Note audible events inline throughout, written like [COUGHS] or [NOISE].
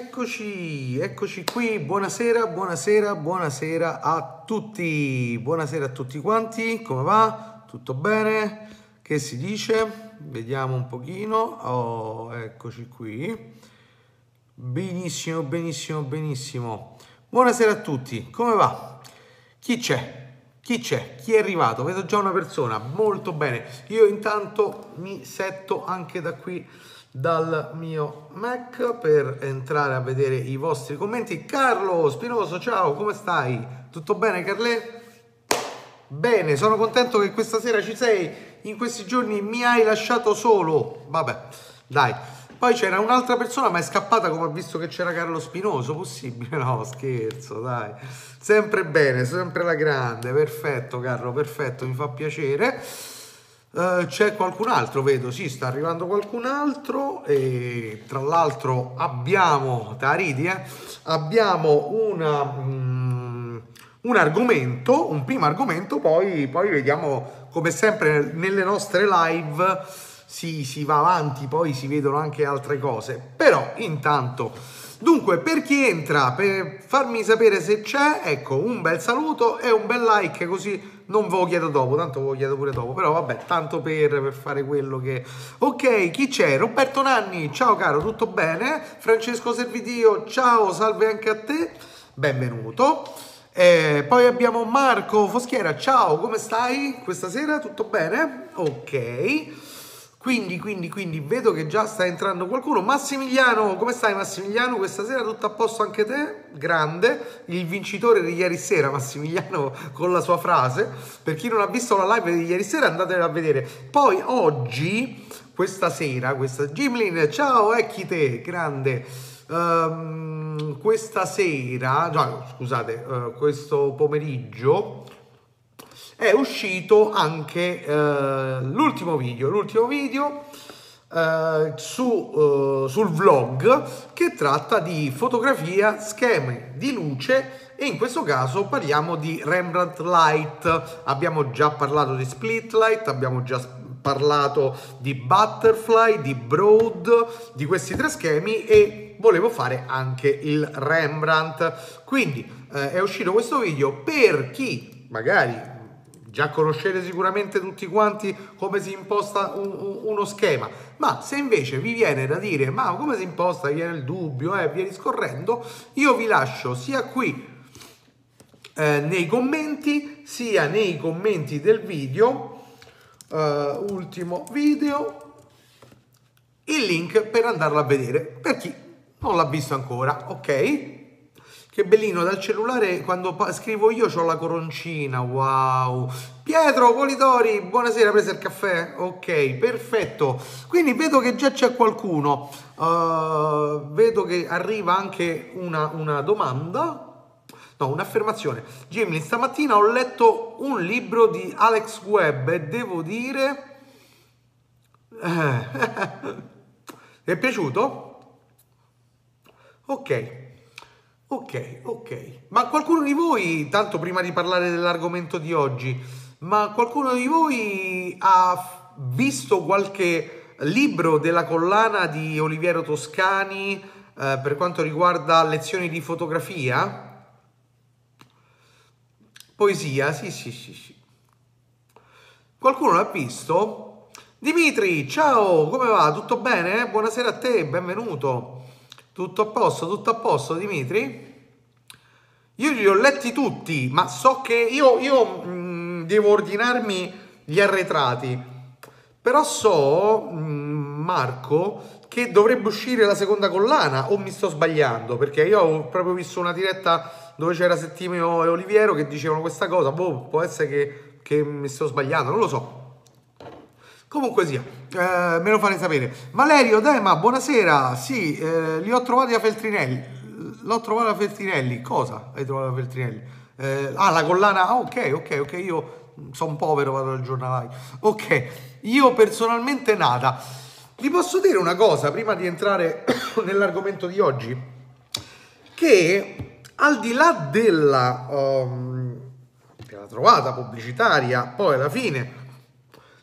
Eccoci, eccoci qui. Buonasera, buonasera, buonasera a tutti. Buonasera a tutti quanti. Come va? Tutto bene? Che si dice? Vediamo un pochino. Oh, eccoci qui. Benissimo, benissimo, benissimo. Buonasera a tutti. Come va? Chi c'è? Chi c'è? Chi è arrivato? Vedo già una persona. Molto bene. Io intanto mi setto anche da qui dal mio Mac per entrare a vedere i vostri commenti. Carlo Spinoso, ciao, come stai? Tutto bene, Carle? Bene, sono contento che questa sera ci sei. In questi giorni mi hai lasciato solo. Vabbè, dai. Poi c'era un'altra persona, ma è scappata come ha visto che c'era Carlo Spinoso. Possibile? No, scherzo, dai. Sempre bene, sempre la grande. Perfetto, Carlo, perfetto, mi fa piacere. Uh, c'è qualcun altro, vedo, sì, sta arrivando qualcun altro e tra l'altro abbiamo, Taridi, eh, abbiamo una, um, un argomento, un primo argomento, poi, poi vediamo come sempre nelle nostre live si, si va avanti, poi si vedono anche altre cose, però intanto... Dunque, per chi entra, per farmi sapere se c'è, ecco, un bel saluto e un bel like così non ve lo chiedo dopo, tanto ve lo chiedo pure dopo, però vabbè, tanto per, per fare quello che... Ok, chi c'è? Roberto Nanni, ciao caro, tutto bene? Francesco Servidio, ciao, salve anche a te, benvenuto. Eh, poi abbiamo Marco Foschiera, ciao, come stai questa sera? Tutto bene? Ok. Quindi, quindi, quindi vedo che già sta entrando qualcuno. Massimiliano, come stai Massimiliano? Questa sera tutto a posto anche te? Grande, il vincitore di ieri sera, Massimiliano con la sua frase. Per chi non ha visto la live di ieri sera andatela a vedere. Poi oggi, questa sera, questa Gimlin, ciao Ecchite, grande. Um, questa sera, no, scusate, uh, questo pomeriggio è uscito anche eh, l'ultimo video, l'ultimo video eh, su, eh, sul vlog che tratta di fotografia, schemi di luce e in questo caso parliamo di Rembrandt Light. Abbiamo già parlato di Split Light, abbiamo già parlato di Butterfly, di Broad, di questi tre schemi e volevo fare anche il Rembrandt. Quindi eh, è uscito questo video per chi magari Già conoscete sicuramente tutti quanti come si imposta un, un, uno schema, ma se invece vi viene da dire ma come si imposta, viene il dubbio e eh, via discorrendo, io vi lascio sia qui eh, nei commenti sia nei commenti del video, eh, ultimo video, il link per andarlo a vedere per chi non l'ha visto ancora, ok? Che bellino, dal cellulare quando scrivo io ho la coroncina, wow. Pietro Polidori, buonasera, presa il caffè? Ok, perfetto. Quindi vedo che già c'è qualcuno. Uh, vedo che arriva anche una, una domanda. No, un'affermazione. Jimmy, stamattina ho letto un libro di Alex Webb e devo dire... [LAUGHS] Ti è piaciuto? Ok. Ok, ok. Ma qualcuno di voi, tanto prima di parlare dell'argomento di oggi, ma qualcuno di voi ha visto qualche libro della collana di Oliviero Toscani eh, per quanto riguarda lezioni di fotografia? Poesia, sì, sì, sì, sì. Qualcuno l'ha visto? Dimitri, ciao, come va? Tutto bene? Buonasera a te, benvenuto. Tutto a posto, tutto a posto, Dimitri? Io li ho letti tutti, ma so che io, io mh, mm, devo ordinarmi gli arretrati. Però so, mh, mm, Marco, che dovrebbe uscire la seconda collana, o mi sto sbagliando, perché io ho proprio visto una diretta dove c'era Settimio e Oliviero che dicevano questa cosa, boh, può essere che, che mi sto sbagliando, non lo so. Comunque sia, eh, me lo fate sapere. Valerio Dema, buonasera. Sì, eh, li ho trovati a Feltrinelli. L'ho trovato a Feltrinelli. Cosa hai trovato a Feltrinelli? Eh, ah, la collana. Ah, ok, ok, ok. Io sono povero, vado al giornalaio. Ok, io personalmente nata. Vi posso dire una cosa prima di entrare [COUGHS] nell'argomento di oggi? Che al di là della, um, della trovata pubblicitaria, poi alla fine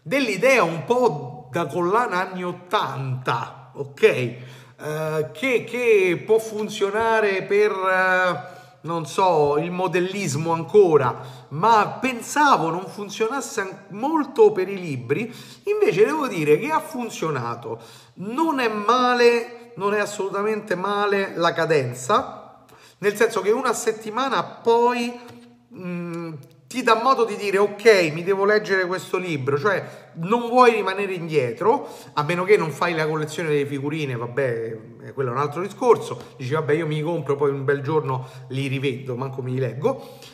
dell'idea un po' da collana anni 80, ok? eh, che, che, può funzionare per, eh, non so, il modellismo ancora, ma pensavo non funzionasse molto per i libri, invece devo dire che ha funzionato. Non è male, non è assolutamente male la cadenza, nel senso che una settimana poi mh, mm, ti dà modo di dire ok, mi devo leggere questo libro, cioè non vuoi rimanere indietro, a meno che non fai la collezione delle figurine, vabbè, quello è un altro discorso, dici vabbè io mi compro, poi un bel giorno li rivedo, manco mi li leggo.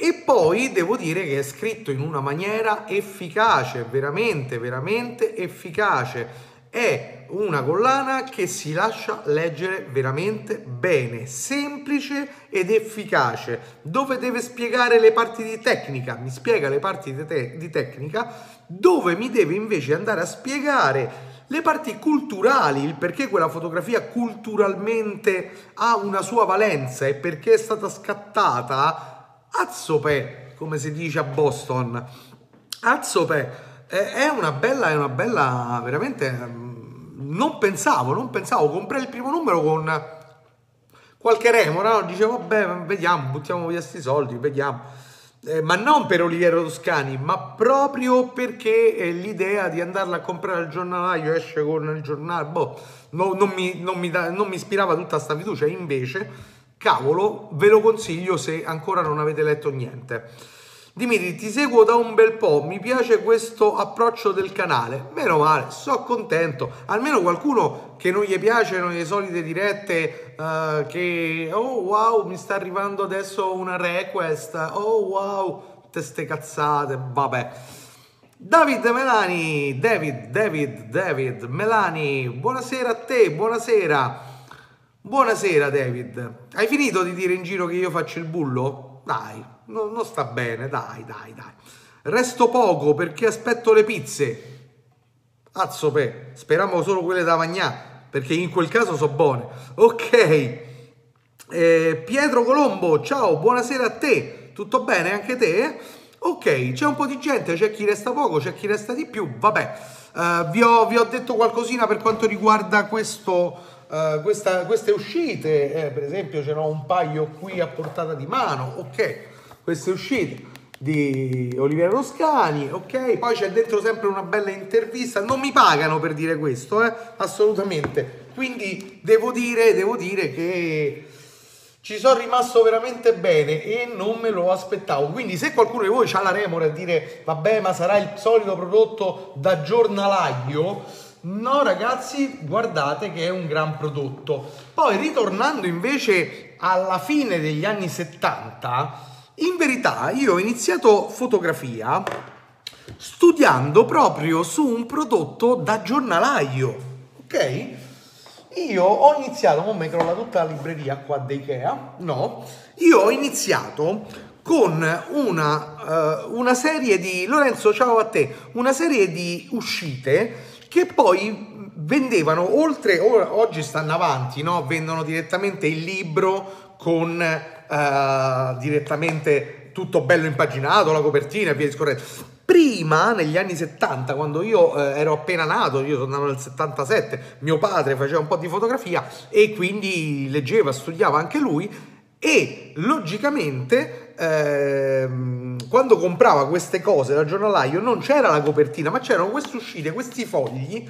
E poi devo dire che è scritto in una maniera efficace, veramente, veramente efficace è una collana che si lascia leggere veramente bene, semplice ed efficace, dove deve spiegare le parti di tecnica, mi spiega le parti di, te- di tecnica, dove mi deve invece andare a spiegare le parti culturali, il perché quella fotografia culturalmente ha una sua valenza e perché è stata scattata, azzope, come si dice a Boston, azzope è una bella, è una bella, veramente, mm, non pensavo, non pensavo, comprai il primo numero con qualche remora, no? dicevo, vabbè, vediamo, buttiamo via questi soldi, vediamo. Eh, ma non per Oliviero Toscani, ma proprio perché l'idea di andarla a comprare al giornalaio esce con il giornale, boh, no, non, mi, non, mi da, non mi ispirava tutta questa fiducia, invece, cavolo, ve lo consiglio se ancora non avete letto niente. Dimitri, ti seguo da un bel po', mi piace questo approccio del canale. Meno male, sono contento. Almeno qualcuno che non gli piacciono le solite dirette uh, che oh wow, mi sta arrivando adesso una request. Oh wow, teste cazzate, vabbè. David Melani, David, David, David, Melani, buonasera a te, buonasera. Buonasera David. Hai finito di dire in giro che io faccio il bullo? Dai, no, non sta bene, dai, dai, dai. Resto poco perché aspetto le pizze. Azzo pe, speriamo solo quelle da magnà, perché in quel caso sono buone. Ok. Eh, Pietro Colombo, ciao, buonasera a te. Tutto bene anche te? Ok, c'è un po' di gente, c'è chi resta poco, c'è chi resta di più. Vabbè, uh, vi, ho, vi, ho, detto qualcosina per quanto riguarda questo, uh, questa, queste uscite. Eh, per esempio, ce n'ho un paio qui a portata di mano. Ok queste uscite di Oliviero Toscani, ok? Poi c'è dentro sempre una bella intervista, non mi pagano per dire questo, eh? assolutamente. Quindi devo dire, devo dire che ci sono rimasto veramente bene e non me lo aspettavo. Quindi se qualcuno di voi ha la remora a dire vabbè ma sarà il solito prodotto da giornalaio, no ragazzi guardate che è un gran prodotto. Poi ritornando invece alla fine degli anni 70, in verità io ho iniziato fotografia studiando proprio su un prodotto da giornalaio, ok? Io ho iniziato, non mi crolla tutta la libreria qua da Ikea, no, io ho iniziato con una, uh, una serie di, Lorenzo ciao a te, una serie di uscite che poi vendevano, oltre, oggi stanno avanti, no? vendono direttamente il libro con uh, direttamente tutto bello impaginato, la copertina e via discorrendo. Prima, negli anni 70, quando io eh, ero appena nato, io sono nato nel 77, mio padre faceva un po' di fotografia e quindi leggeva, studiava anche lui e logicamente ehm, quando comprava queste cose da giornalaio non c'era la copertina, ma c'erano queste uscite, questi fogli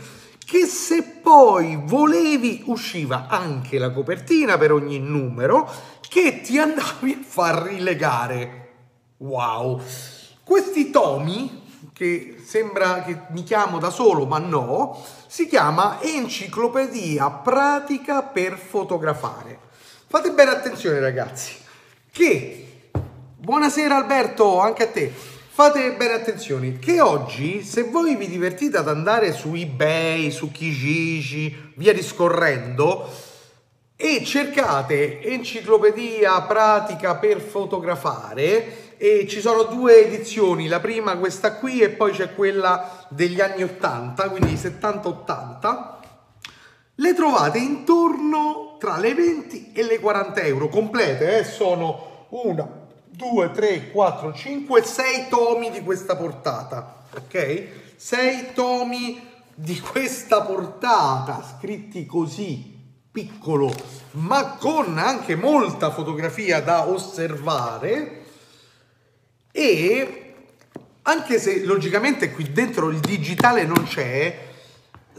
che se poi volevi usciva anche la copertina per ogni numero che ti andavi a far rilegare. Wow! Questi tomi, che sembra che mi chiamo da solo, ma no, si chiama Enciclopedia pratica per fotografare. Fate bene attenzione ragazzi, che, buonasera Alberto, anche a te, fate bene attenzione che oggi se voi vi divertite ad andare su ebay, su Kijiji, via discorrendo e cercate enciclopedia pratica per fotografare e ci sono due edizioni, la prima questa qui e poi c'è quella degli anni 80, quindi 70-80 le trovate intorno tra le 20 e le 40 euro complete, eh? sono una 2, 3, 4, 5, 6 tomi di questa portata, ok? 6 tomi di questa portata, scritti così, piccolo, ma con anche molta fotografia da osservare e anche se logicamente qui dentro il digitale non c'è,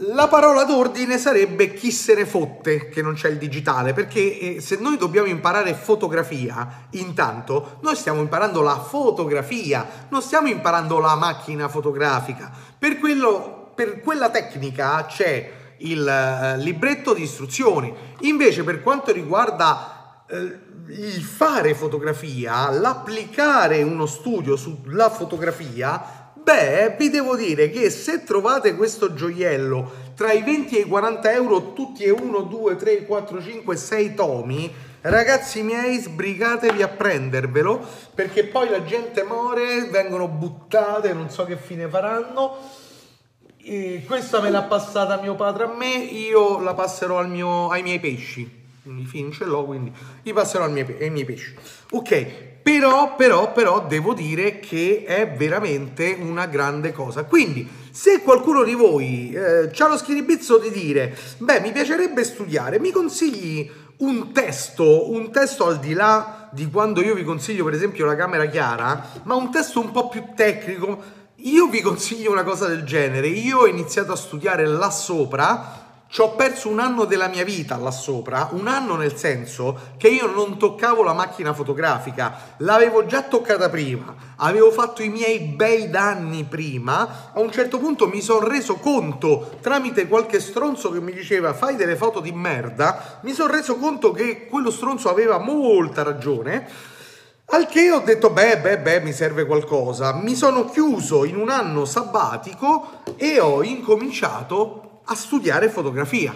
la parola d'ordine sarebbe chi se ne fotte che non c'è il digitale, perché eh, se noi dobbiamo imparare fotografia, intanto noi stiamo imparando la fotografia, non stiamo imparando la macchina fotografica. Per, quello, per quella tecnica c'è il eh, libretto di istruzioni. Invece per quanto riguarda eh, il fare fotografia, l'applicare uno studio sulla fotografia, Beh, vi devo dire che se trovate questo gioiello tra i 20 e i 40 euro, tutti e 1, 2, 3, 4, 5, 6 tomi, ragazzi miei, sbrigatevi a prendervelo perché poi la gente muore, vengono buttate, non so che fine faranno. E questa me l'ha passata mio padre a me, io la passerò mio, ai miei pesci. I film ce l'ho, quindi li passerò ai miei, miei pesci. Ok, però, però, però devo dire che è veramente una grande cosa. Quindi, se qualcuno di voi eh, ha lo schiribizzo di dire, beh, mi piacerebbe studiare, mi consigli un testo, un testo al di là di quando io vi consiglio per esempio la camera chiara, ma un testo un po' più tecnico, io vi consiglio una cosa del genere. Io ho iniziato a studiare là sopra ci ho perso un anno della mia vita là sopra, un anno nel senso che io non toccavo la macchina fotografica, l'avevo già toccata prima, avevo fatto i miei bei danni prima, a un certo punto mi sono reso conto, tramite qualche stronzo che mi diceva fai delle foto di merda, mi sono reso conto che quello stronzo aveva molta ragione, al che ho detto beh beh beh mi serve qualcosa, mi sono chiuso in un anno sabbatico e ho incominciato a studiare fotografia.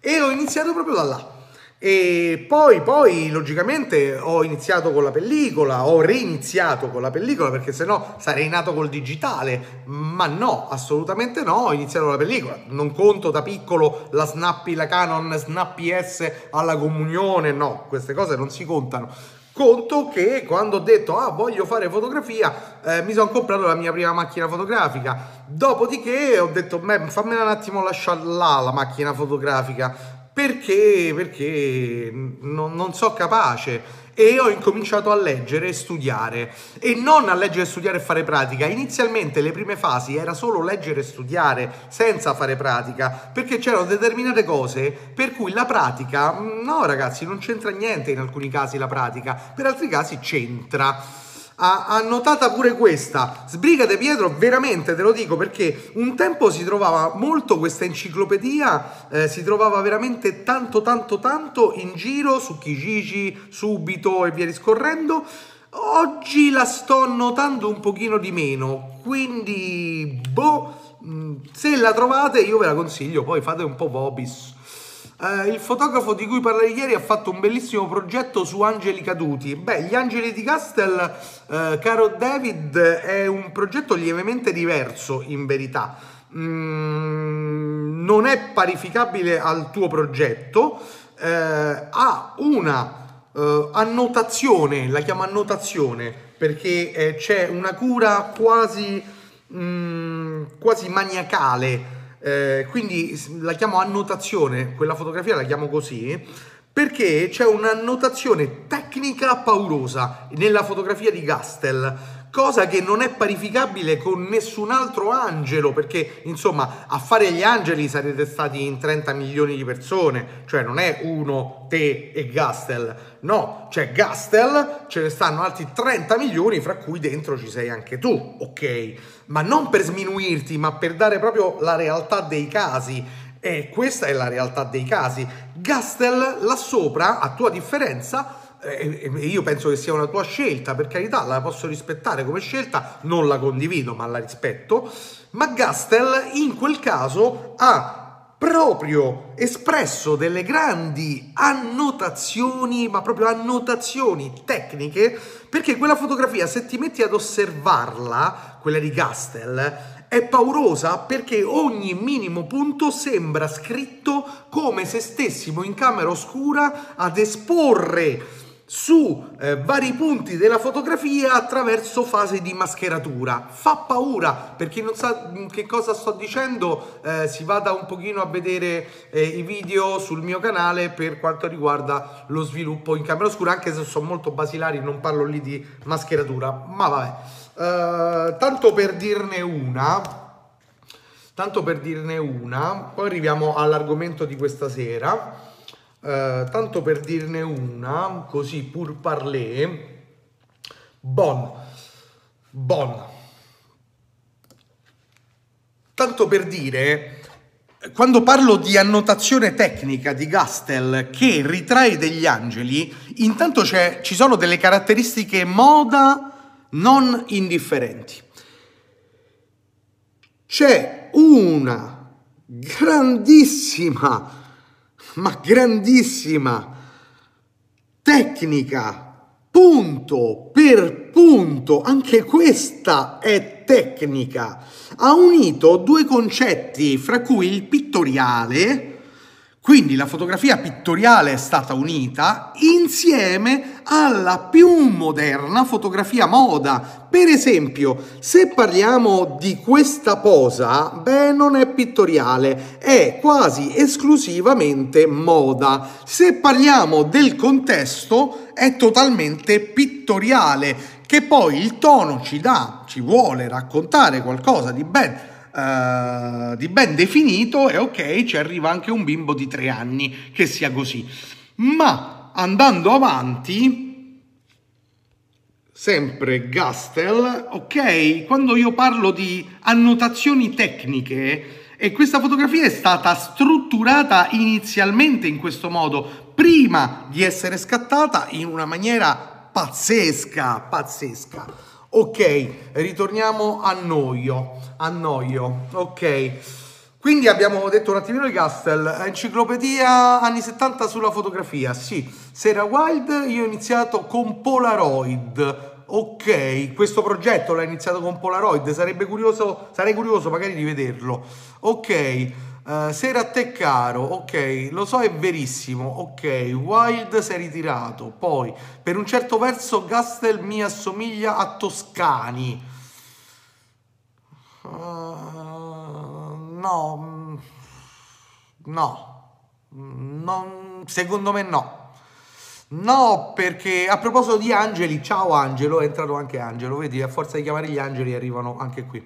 E ho iniziato proprio da là. E poi, poi, logicamente, ho iniziato con la pellicola, ho reiniziato con la pellicola perché sennò sarei nato col digitale. Ma no, assolutamente no, ho iniziato con la pellicola. Non conto da piccolo la Snappy, la Canon Snappy S alla comunione, no, queste cose non si contano conto che quando ho detto ah voglio fare fotografia eh, mi sono comprato la mia prima macchina fotografica. Dopodiché ho detto beh fammela un attimo lasciare là la macchina fotografica perché perché non, non so capace. E ho incominciato a leggere e studiare. E non a leggere studiare e fare pratica. Inizialmente le prime fasi era solo leggere e studiare senza fare pratica perché c'erano determinate cose per cui la pratica, no ragazzi, non c'entra niente in alcuni casi la pratica, per altri casi c'entra ha, ha notata pure questa. Sbrigate Pietro, veramente te lo dico perché un tempo si trovava molto questa enciclopedia, eh, si trovava veramente tanto tanto tanto in giro su Kijiji, Subito e via discorrendo. Oggi la sto notando un pochino di meno, quindi boh, mm, se la trovate io ve la consiglio, poi fate un po' vobis. Uh, il fotografo di cui parlai ieri ha fatto un bellissimo progetto su angeli caduti. Beh, gli angeli di Castel, uh, caro David, è un progetto lievemente diverso in verità. Mm, non è parificabile al tuo progetto, uh, ha una annotazione, la chiamo annotazione perché c'è una cura quasi, mm, quasi maniacale eh, quindi la chiamo annotazione, quella fotografia la chiamo così, perché c'è un'annotazione tecnica paurosa nella fotografia di Gastel cosa che non è parificabile con nessun altro angelo, perché insomma a fare gli angeli sarete stati in 30 milioni di persone, cioè non è uno, te e Gastel, no, c'è Gastel, ce ne stanno altri 30 milioni, fra cui dentro ci sei anche tu, ok? Ma non per sminuirti, ma per dare proprio la realtà dei casi. E questa è la realtà dei casi. Gastel là sopra, a tua differenza, e io penso che sia una tua scelta, per carità, la posso rispettare come scelta, non la condivido, ma la rispetto. Ma Gastel in quel caso ha proprio espresso delle grandi annotazioni, ma proprio annotazioni tecniche, perché quella fotografia, se ti metti ad osservarla, quella di Gastel, è paurosa perché ogni minimo punto sembra scritto come se stessimo in camera oscura ad esporre su eh, vari punti della fotografia attraverso fase di mascheratura. Fa paura, per chi non sa che cosa sto dicendo, eh, si vada un pochino a vedere eh, i video sul mio canale per quanto riguarda lo sviluppo in camera oscura, anche se sono molto basilari, non parlo lì di mascheratura, ma vabbè. Uh, tanto per dirne una, tanto per dirne una, poi arriviamo all'argomento di questa sera. Uh, tanto per dirne una, così pur parler, bon, bon. Tanto per dire, quando parlo di annotazione tecnica di Gastel che ritrae degli angeli, intanto ci sono delle caratteristiche moda non indifferenti. C'è una grandissima ma grandissima tecnica, punto per punto, anche questa è tecnica. Ha unito due concetti, fra cui il pittoriale, quindi la fotografia pittoriale è stata unita insieme alla più moderna fotografia moda. Per esempio, se parliamo di questa posa, beh, non è pittoriale, è quasi esclusivamente moda. Se parliamo del contesto, è totalmente pittoriale, che poi il tono ci dà, ci vuole raccontare qualcosa di ben uh, di ben definito e ok, ci arriva anche un bimbo di tre anni che sia così. Ma andando avanti, sempre Gastel, ok, quando io parlo di annotazioni tecniche, e questa fotografia è stata strutturata inizialmente in questo modo, prima di essere scattata in una maniera pazzesca, pazzesca. Ok, ritorniamo a Noio, a Noio, ok. Quindi abbiamo detto un attimino di Castel, enciclopedia anni 70 sulla fotografia, sì. Sera Wild, io ho iniziato con Polaroid, ok, questo progetto l'ha iniziato con Polaroid, sarebbe curioso, sarei curioso magari di vederlo, ok. Uh, Sera a te caro, ok, lo so è verissimo, ok, Wild si è ritirato, poi per un certo verso Gastel mi assomiglia a Toscani. Uh, no, mm, no, non, secondo me no. No, perché a proposito di angeli, ciao Angelo, è entrato anche Angelo, vedi, a forza di chiamare gli angeli arrivano anche qui.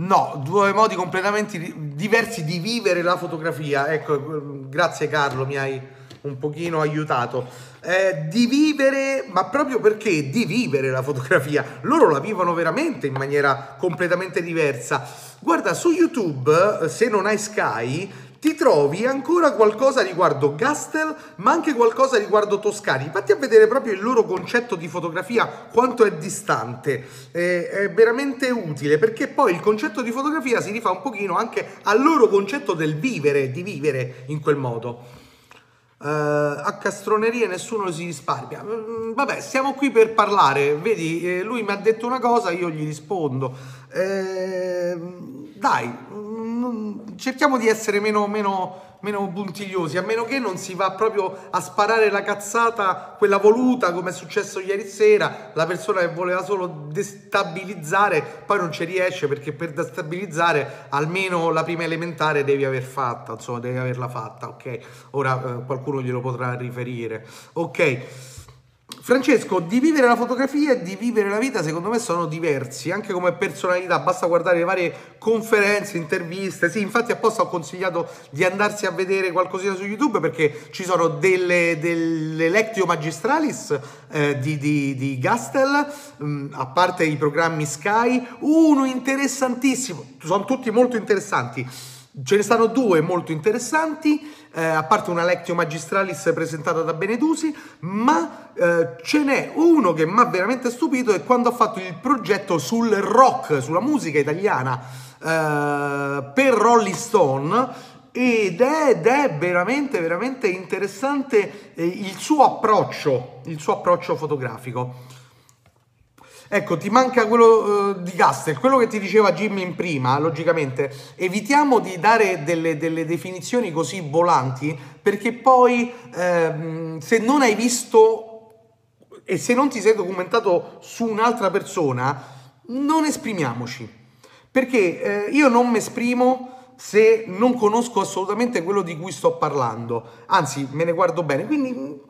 No, due modi completamente diversi di vivere la fotografia. Ecco, grazie Carlo, mi hai un pochino aiutato. Eh, di vivere, ma proprio perché di vivere la fotografia. Loro la vivono veramente in maniera completamente diversa. Guarda, su YouTube, se non hai Sky, ti trovi ancora qualcosa riguardo Gastel, ma anche qualcosa riguardo Toscani. Fatti a vedere proprio il loro concetto di fotografia, quanto è distante. Eh, è veramente utile perché poi il concetto di fotografia si rifà un pochino anche al loro concetto del vivere, di vivere in quel modo. Uh, a castronerie nessuno si risparmia. Mm, vabbè, siamo qui per parlare. Vedi, eh, lui mi ha detto una cosa, io gli rispondo. Eh, dai, cerchiamo di essere meno, meno, meno, puntigliosi, a meno che non si va proprio a sparare la cazzata, quella voluta, come è successo ieri sera, la persona che voleva solo destabilizzare, poi non ci riesce perché per destabilizzare almeno la prima elementare devi aver fatta, insomma devi averla fatta, ok? Ora eh, qualcuno glielo potrà riferire, ok? Francesco, di vivere la fotografia e di vivere la vita secondo me sono diversi, anche come personalità, basta guardare le varie conferenze, interviste, sì, infatti apposta ho consigliato di andarsi a vedere qualcosina su YouTube perché ci sono delle, delle lectio magistralis eh, di, di, di, Gastel, mh, mm, a parte i programmi Sky, uno interessantissimo, sono tutti molto interessanti, ce ne stanno due molto interessanti, eh, a parte una lectio magistralis presentata da Benedusi, ma eh, ce n'è uno che mi ha veramente stupito è quando ha fatto il progetto sul rock, sulla musica italiana eh, per Rolling Stone ed è, ed è, veramente veramente interessante eh, il suo approccio, il suo approccio fotografico. Ecco, ti manca quello uh, di Gastel, quello che ti diceva Jimmy in prima, logicamente, evitiamo di dare delle, delle definizioni così volanti, perché poi ehm, se non hai visto e se non ti sei documentato su un'altra persona, non esprimiamoci. Perché eh, io non mi esprimo se non conosco assolutamente quello di cui sto parlando, anzi me ne guardo bene, quindi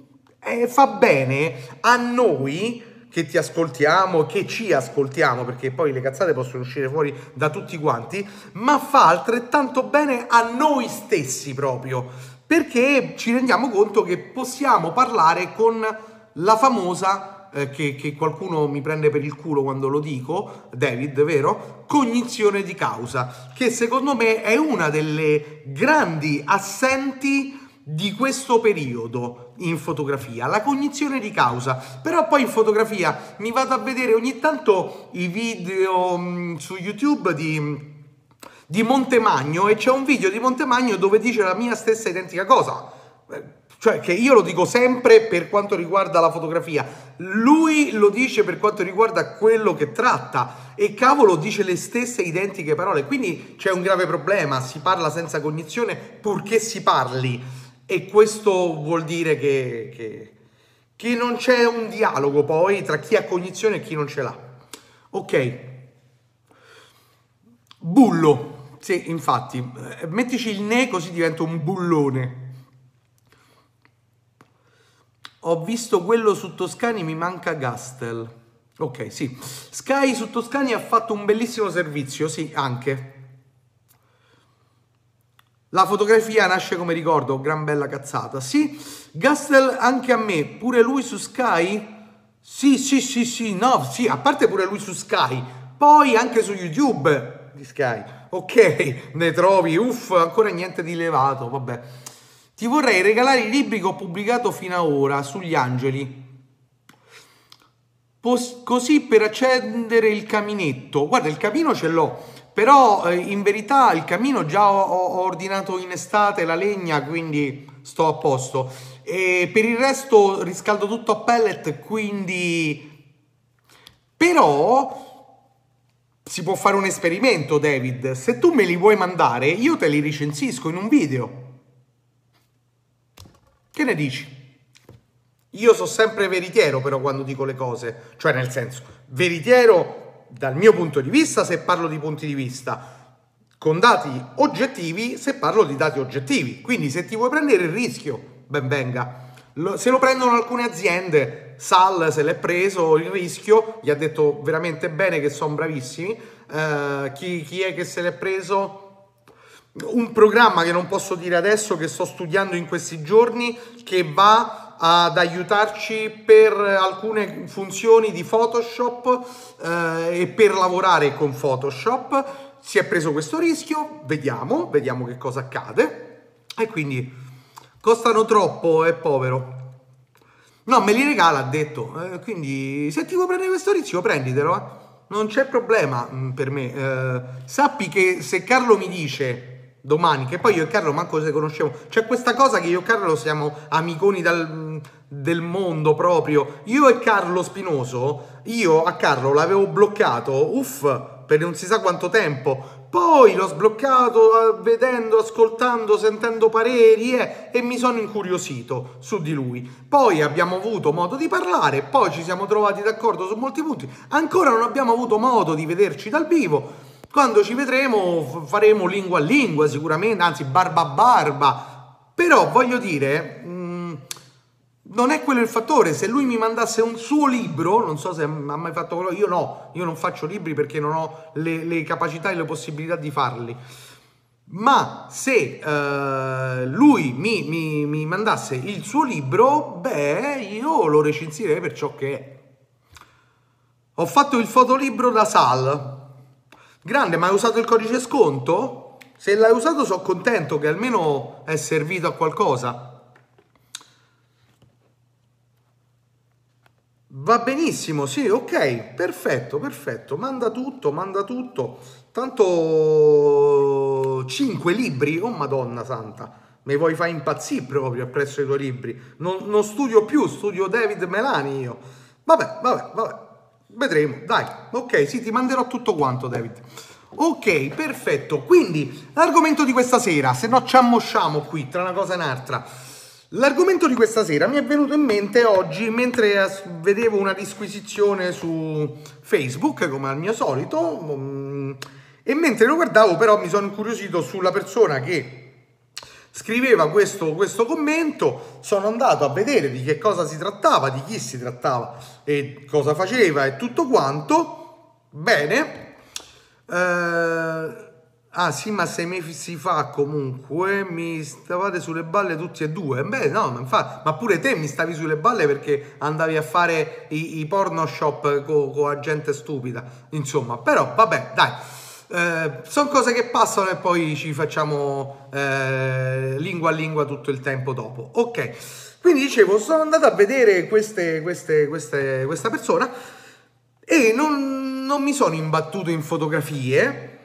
eh, fa bene a noi che ti ascoltiamo, che ci ascoltiamo, perché poi le cazzate possono uscire fuori da tutti quanti, ma fa altrettanto bene a noi stessi proprio, perché ci rendiamo conto che possiamo parlare con la famosa, eh, che, che, qualcuno mi prende per il culo quando lo dico, David, vero? Cognizione di causa, che secondo me è una delle grandi assenti di questo periodo in fotografia, la cognizione di causa. Però poi in fotografia mi vado a vedere ogni tanto i video mh, mm, su YouTube di di Montemagno e c'è un video di Montemagno dove dice la mia stessa identica cosa. Cioè che io lo dico sempre per quanto riguarda la fotografia, lui lo dice per quanto riguarda quello che tratta e cavolo dice le stesse identiche parole, quindi c'è un grave problema, si parla senza cognizione purché si parli e questo vuol dire che, che, che non c'è un dialogo poi tra chi ha cognizione e chi non ce l'ha. Ok, bullo, sì infatti, eh, mettici il ne così diventa un bullone. Ho visto quello su Toscani, mi manca Gastel. Ok, sì. Sky su Toscani ha fatto un bellissimo servizio, sì, anche. La fotografia nasce come ricordo, gran bella cazzata. Sì, Gastel anche a me, pure lui su Sky? Sì, sì, sì, sì, no, sì, a parte pure lui su Sky, poi anche su YouTube di Sky. Ok, ne trovi, uff, ancora niente di levato, vabbè. Ti vorrei regalare i libri che ho pubblicato fino ad ora sugli angeli. Pos- così per accendere il caminetto. Guarda, il camino ce l'ho, però eh, in verità il camino già ho, ho, ordinato in estate la legna, quindi sto a posto. E per il resto riscaldo tutto a pellet, quindi... Però si può fare un esperimento, David. Se tu me li vuoi mandare, io te li recensisco in un video. Che ne dici? Io sono sempre veritiero però quando dico le cose, cioè nel senso, veritiero dal mio punto di vista se parlo di punti di vista, con dati oggettivi se parlo di dati oggettivi. Quindi se ti vuoi prendere il rischio, ben venga. se lo prendono alcune aziende, Sal se l'è preso il rischio, gli ha detto veramente bene che sono bravissimi. Uh, chi, chi è che se l'è preso? un programma che non posso dire adesso, che sto studiando in questi giorni, che va ad aiutarci per alcune funzioni di Photoshop eh, e per lavorare con Photoshop. Si è preso questo rischio, vediamo, vediamo che cosa accade. E quindi costano troppo, è povero. No, me li regala, ha detto. Eh, quindi se ti vuoi prendere questo rischio, prenditelo. Eh. Non c'è problema mh, mm, per me. Eh, sappi che se Carlo mi dice domani, che poi io e Carlo manco se conoscevo, c'è questa cosa che io e Carlo siamo amiconi dal, del mondo proprio. Io e Carlo Spinoso, io a Carlo l'avevo bloccato, uff, per non si sa quanto tempo. Poi l'ho sbloccato eh, vedendo, ascoltando, sentendo pareri eh, e mi sono incuriosito su di lui. Poi abbiamo avuto modo di parlare, poi ci siamo trovati d'accordo su molti punti. Ancora non abbiamo avuto modo di vederci dal vivo quando ci vedremo faremo lingua a lingua sicuramente, anzi barba a barba, però voglio dire, mh, mm, non è quello il fattore, se lui mi mandasse un suo libro, non so se ha mai fatto quello, io no, io non faccio libri perché non ho le, le capacità e le possibilità di farli, ma se uh, lui mi, mi, mi mandasse il suo libro, beh, io lo recensirei per ciò che è. Ho fatto il fotolibro da Sal, Grande, ma hai usato il codice sconto? Se l'hai usato sono contento che almeno è servito a qualcosa. Va benissimo, sì, ok, perfetto, perfetto. Manda tutto, manda tutto. Tanto 5 libri, oh madonna santa. Mi vuoi fare impazzire proprio appresso i tuoi libri. Non, non studio più, studio David Melani io. Vabbè, vabbè, vabbè. Vedremo, dai. Ok, sì, ti manderò tutto quanto, David. Ok, perfetto. Quindi, l'argomento di questa sera, se no ci ammosciamo qui tra una cosa e un'altra. L'argomento di questa sera mi è venuto in mente oggi mentre vedevo una disquisizione su Facebook, come al mio solito, mm, e mentre lo guardavo però mi sono incuriosito sulla persona che scriveva questo, questo commento, sono andato a vedere di che cosa si trattava, di chi si trattava e cosa faceva e tutto quanto. Bene. Eh, Ah sì, ma sei mesi fa comunque mi stavate sulle balle tutti e due. Beh, no, ma, infatti, ma pure te mi stavi sulle balle perché andavi a fare i, i porno shop con co gente stupida. Insomma, però vabbè, dai. Eh, sono cose che passano e poi ci facciamo eh, lingua a lingua tutto il tempo dopo. Ok, quindi dicevo, sono andato a vedere queste, queste, queste, questa persona e non, non mi sono imbattuto in fotografie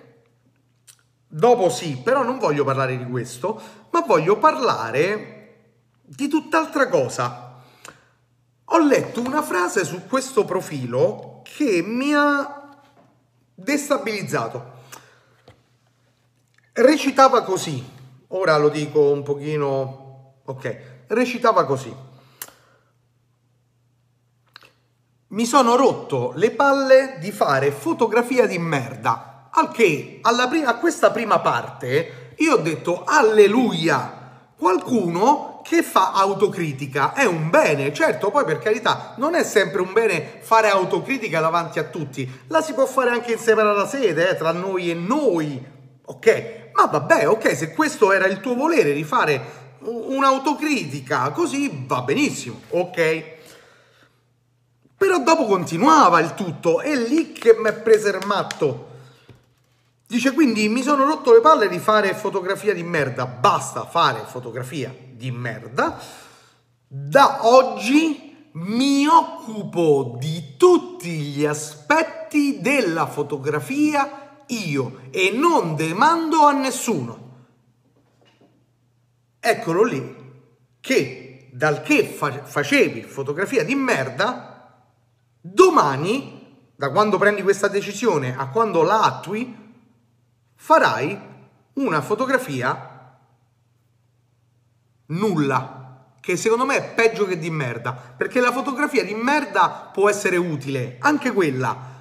Dopo sì, però non voglio parlare di questo, ma voglio parlare di tutt'altra cosa. Ho letto una frase su questo profilo che mi ha destabilizzato. Recitava così, ora lo dico un pochino, ok, recitava così. Mi sono rotto le palle di fare fotografia di merda al che prima, a questa prima parte io ho detto alleluia, qualcuno che fa autocritica è un bene, certo poi per carità non è sempre un bene fare autocritica davanti a tutti, la si può fare anche in separata sede, eh, tra noi e noi, ok? Ma vabbè, ok, se questo era il tuo volere di fare un'autocritica così va benissimo, ok? Però dopo continuava il tutto, è lì che mi è preso il matto Dice quindi mi sono rotto le palle di fare fotografia di merda, basta fare fotografia di merda. Da oggi mi occupo di tutti gli aspetti della fotografia io e non demando a nessuno. Eccolo lì che dal che fa- facevi fotografia di merda, domani, da quando prendi questa decisione a quando la attui, farai una fotografia nulla, che secondo me è peggio che di merda, perché la fotografia di merda può essere utile, anche quella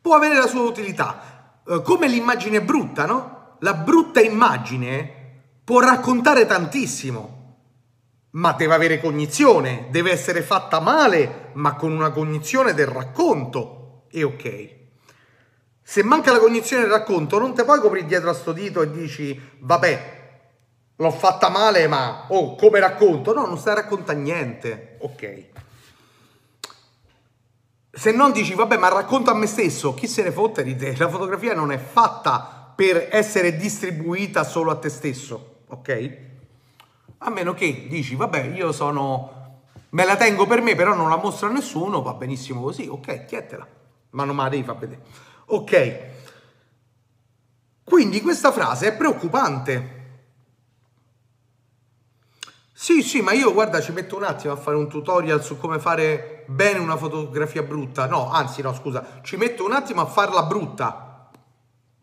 può avere la sua utilità, eh, come l'immagine brutta, no? La brutta immagine può raccontare tantissimo, ma deve avere cognizione, deve essere fatta male, ma con una cognizione del racconto. E ok. Se manca la cognizione del racconto, non te puoi coprire dietro a sto dito e dici, vabbè, l'ho fatta male, ma oh, come racconto? No, non stai a raccontare niente. Ok. Se non dici, vabbè, ma racconto a me stesso, chi se ne fotte di te? La fotografia non è fatta per essere distribuita solo a te stesso, ok? A meno che dici, vabbè, io sono... me la tengo per me, però non la mostro a nessuno, va benissimo così, ok, chietela. Ma non me la devi far vedere. Ok? Quindi questa frase è preoccupante. Sì, sì, ma io guarda, ci metto un attimo a fare un tutorial su come fare bene una fotografia brutta. No, anzi, no, scusa, ci metto un attimo a farla brutta.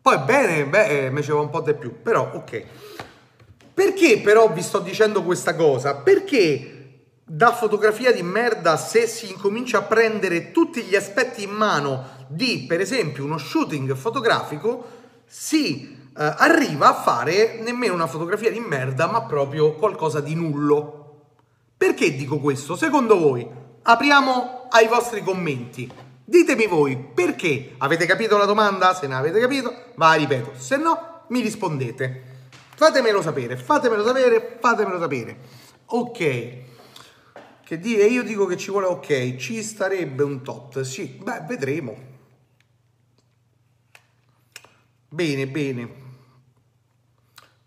Poi bene, beh, eh, mi ci va un po' di più, però ok. Perché però vi sto dicendo questa cosa? Perché da fotografia di merda, se si incomincia a prendere tutti gli aspetti in mano di, per esempio, uno shooting fotografico, si eh, arriva a fare nemmeno una fotografia di merda, ma proprio qualcosa di nullo. Perché dico questo? Secondo voi, apriamo ai vostri commenti. Ditemi voi perché. Avete capito la domanda? Se ne avete capito, va, ripeto. Se no, mi rispondete. Fatemelo sapere, fatemelo sapere, fatemelo sapere. Ok. Che dire? Io dico che ci vuole ok, ci starebbe un tot. Sì, beh, vedremo. Bene, bene.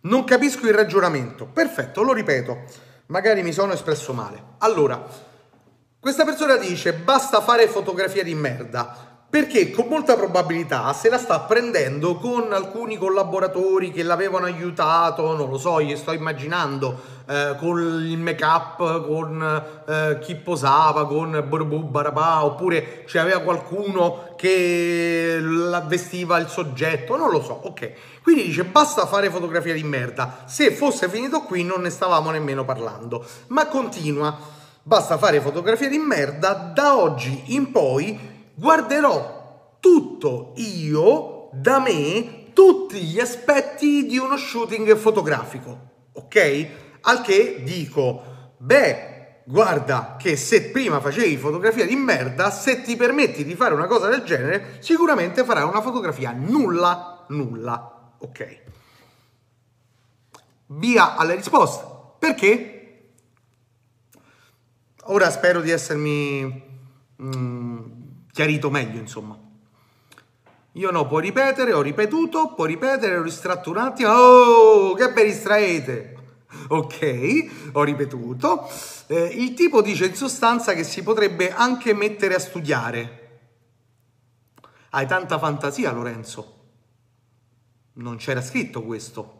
Non capisco il ragionamento. Perfetto, lo ripeto. Magari mi sono espresso male. Allora, questa persona dice basta fare fotografia di merda. Perché con molta probabilità se la sta prendendo con alcuni collaboratori che l'avevano aiutato, non lo so, gli sto immaginando, eh, con il make up, con eh, chi posava, con Borbu Barabà, oppure c'aveva qualcuno che vestiva il soggetto, non lo so, ok. Quindi dice basta fare fotografia di merda, se fosse finito qui non ne stavamo nemmeno parlando, ma continua, basta fare fotografia di merda, da oggi in poi guarderò tutto io, da me, tutti gli aspetti di uno shooting fotografico, ok? Al che dico, beh, guarda che se prima facevi fotografia di merda, se ti permetti di fare una cosa del genere, sicuramente farai una fotografia nulla, nulla, ok? Via alle risposte. Perché? Ora spero di essermi... Mm, chiarito meglio, insomma. Io no, puoi ripetere, ho ripetuto, puoi ripetere, ho distratto un attimo. Oh, che vi distraete! Ok, ho ripetuto. Eh, il tipo dice in sostanza che si potrebbe anche mettere a studiare. Hai tanta fantasia, Lorenzo. Non c'era scritto questo.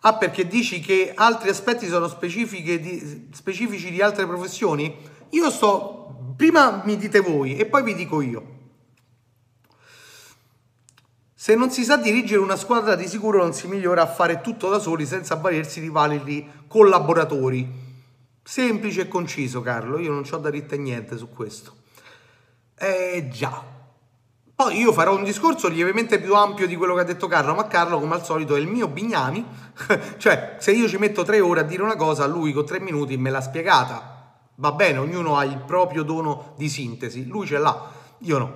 Ah, perché dici che altri aspetti sono di, specifici di altre professioni? Io sto prima mi dite voi e poi vi dico io. Se non si sa dirigere una squadra, di sicuro non si migliora a fare tutto da soli senza avvalersi di validi collaboratori. Semplice e conciso, Carlo. Io non ho da ritte niente su questo. Eh già. Poi io farò un discorso lievemente più ampio di quello che ha detto Carlo, ma Carlo, come al solito, è il mio bignami. [LAUGHS] cioè, se io ci metto tre ore a dire una cosa, lui con tre minuti me l'ha spiegata Va bene, ognuno ha il proprio dono di sintesi, lui ce l'ha, io no.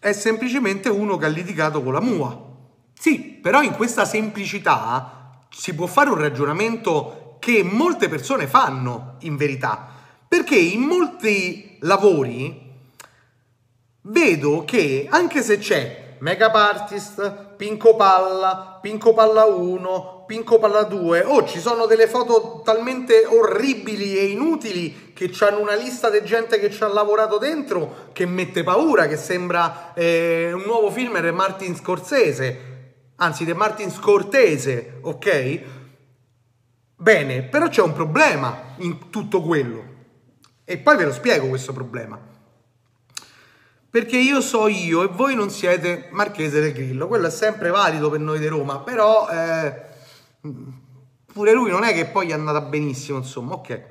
È semplicemente uno che ha litigato con la MUA. Sì, però in questa semplicità si può fare un ragionamento che molte persone fanno in verità, perché in molti lavori vedo che anche se c'è Makeup Artist, Pinco Palla, Pinco Palla 1, Pinco Palla 2, oh ci sono delle foto talmente orribili e inutili che hanno una lista di gente che ci ha lavorato dentro che mette paura, che sembra eh, un nuovo film di Martin Scorsese, anzi di Martin Scortese, ok? Bene, però c'è un problema in tutto quello e poi ve lo spiego questo problema. Perché io so io e voi non siete Marchese del Grillo, quello è sempre valido per noi di Roma, però... Eh, Pure lui non è che poi è andata benissimo, insomma, ok.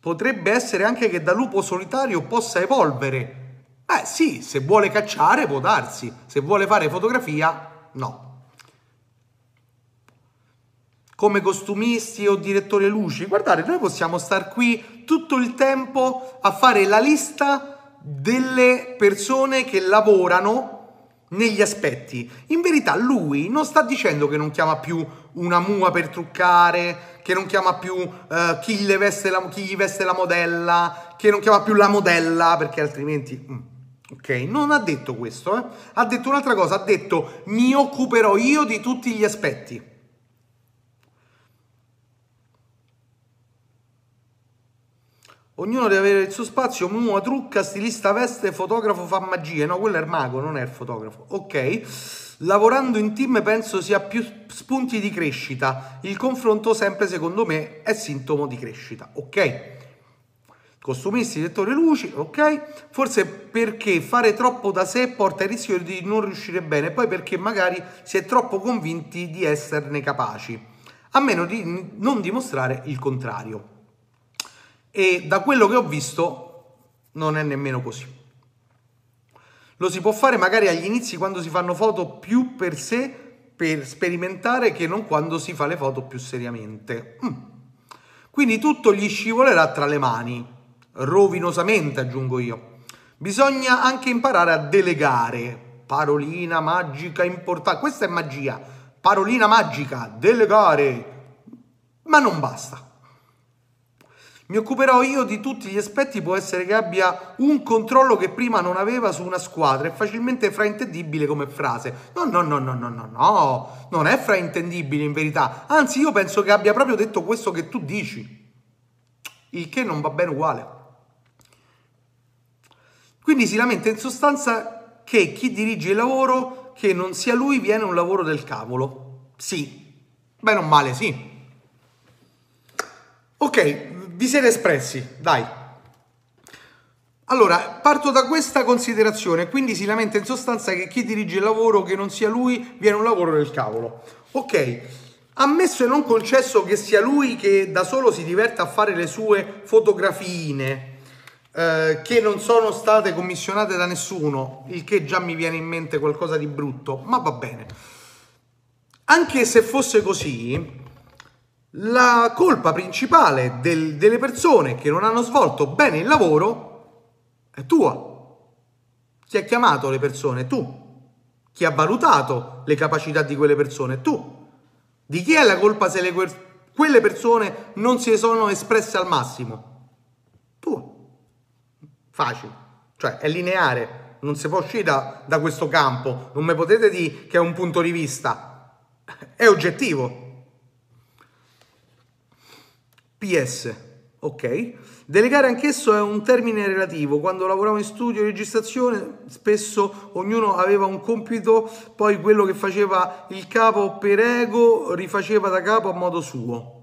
Potrebbe essere anche che da lupo solitario possa evolvere. Eh sì, se vuole cacciare può darsi, se vuole fare fotografia no. Come costumisti o direttore luci, guardate, noi possiamo star qui tutto il tempo a fare la lista delle persone che lavorano negli aspetti. In verità lui non sta dicendo che non chiama più una mua per truccare, che non chiama più uh, chi, la, chi gli veste la modella, che non chiama più la modella perché altrimenti... Mm, ok, non ha detto questo, eh? ha detto un'altra cosa, ha detto mi occuperò io di tutti gli aspetti. Ognuno deve avere il suo spazio, mua, trucca, stilista, veste, fotografo, fa magie. No, quello è il mago, non è il fotografo. Ok. Lavorando in team penso sia più spunti di crescita. Il confronto sempre, secondo me, è sintomo di crescita. Ok. Costumisti, direttore luci, ok? Forse perché fare troppo da sé porta il rischio di non riuscire bene, poi perché magari si è troppo convinti di esserne capaci, a meno di non dimostrare il contrario e da quello che ho visto non è nemmeno così. Lo si può fare magari agli inizi quando si fanno foto più per sé, per sperimentare, che non quando si fa le foto più seriamente. Mm. Quindi tutto gli scivolerà tra le mani, rovinosamente aggiungo io. Bisogna anche imparare a delegare. Parolina magica importante. Questa è magia. Parolina magica, delegare. Ma non basta. Mi occuperò io di tutti gli aspetti, può essere che abbia un controllo che prima non aveva su una squadra, è facilmente fraintendibile come frase. No, no, no, no, no, no, no, non è fraintendibile in verità. Anzi, io penso che abbia proprio detto questo che tu dici. il che non va bene uguale. Quindi si lamenta in sostanza che chi dirige il lavoro, che non sia lui, viene un lavoro del cavolo. Sì, bene o male, sì. Ok, vi siete espressi, dai. Allora, parto da questa considerazione, quindi si lamenta in sostanza che chi dirige il lavoro, che non sia lui, viene un lavoro del cavolo. Ok, ammesso e non concesso che sia lui che da solo si diverta a fare le sue fotografie, eh, che non sono state commissionate da nessuno, il che già mi viene in mente qualcosa di brutto, ma va bene. Anche se fosse così, la colpa principale del, delle persone che non hanno svolto bene il lavoro è tua. Chi ha chiamato le persone? Tu. Chi ha valutato le capacità di quelle persone? Tu. Di chi è la colpa se le, quelle persone non si sono espresse al massimo? Facile, cioè è lineare, non si può uscire da, da questo campo, non mi potete dire che è un punto di vista, è oggettivo. PS, ok? Delegare anch'esso è un termine relativo. Quando lavoravo in studio e registrazione, spesso ognuno aveva un compito, poi quello che faceva il capo per ego rifaceva da capo a modo suo.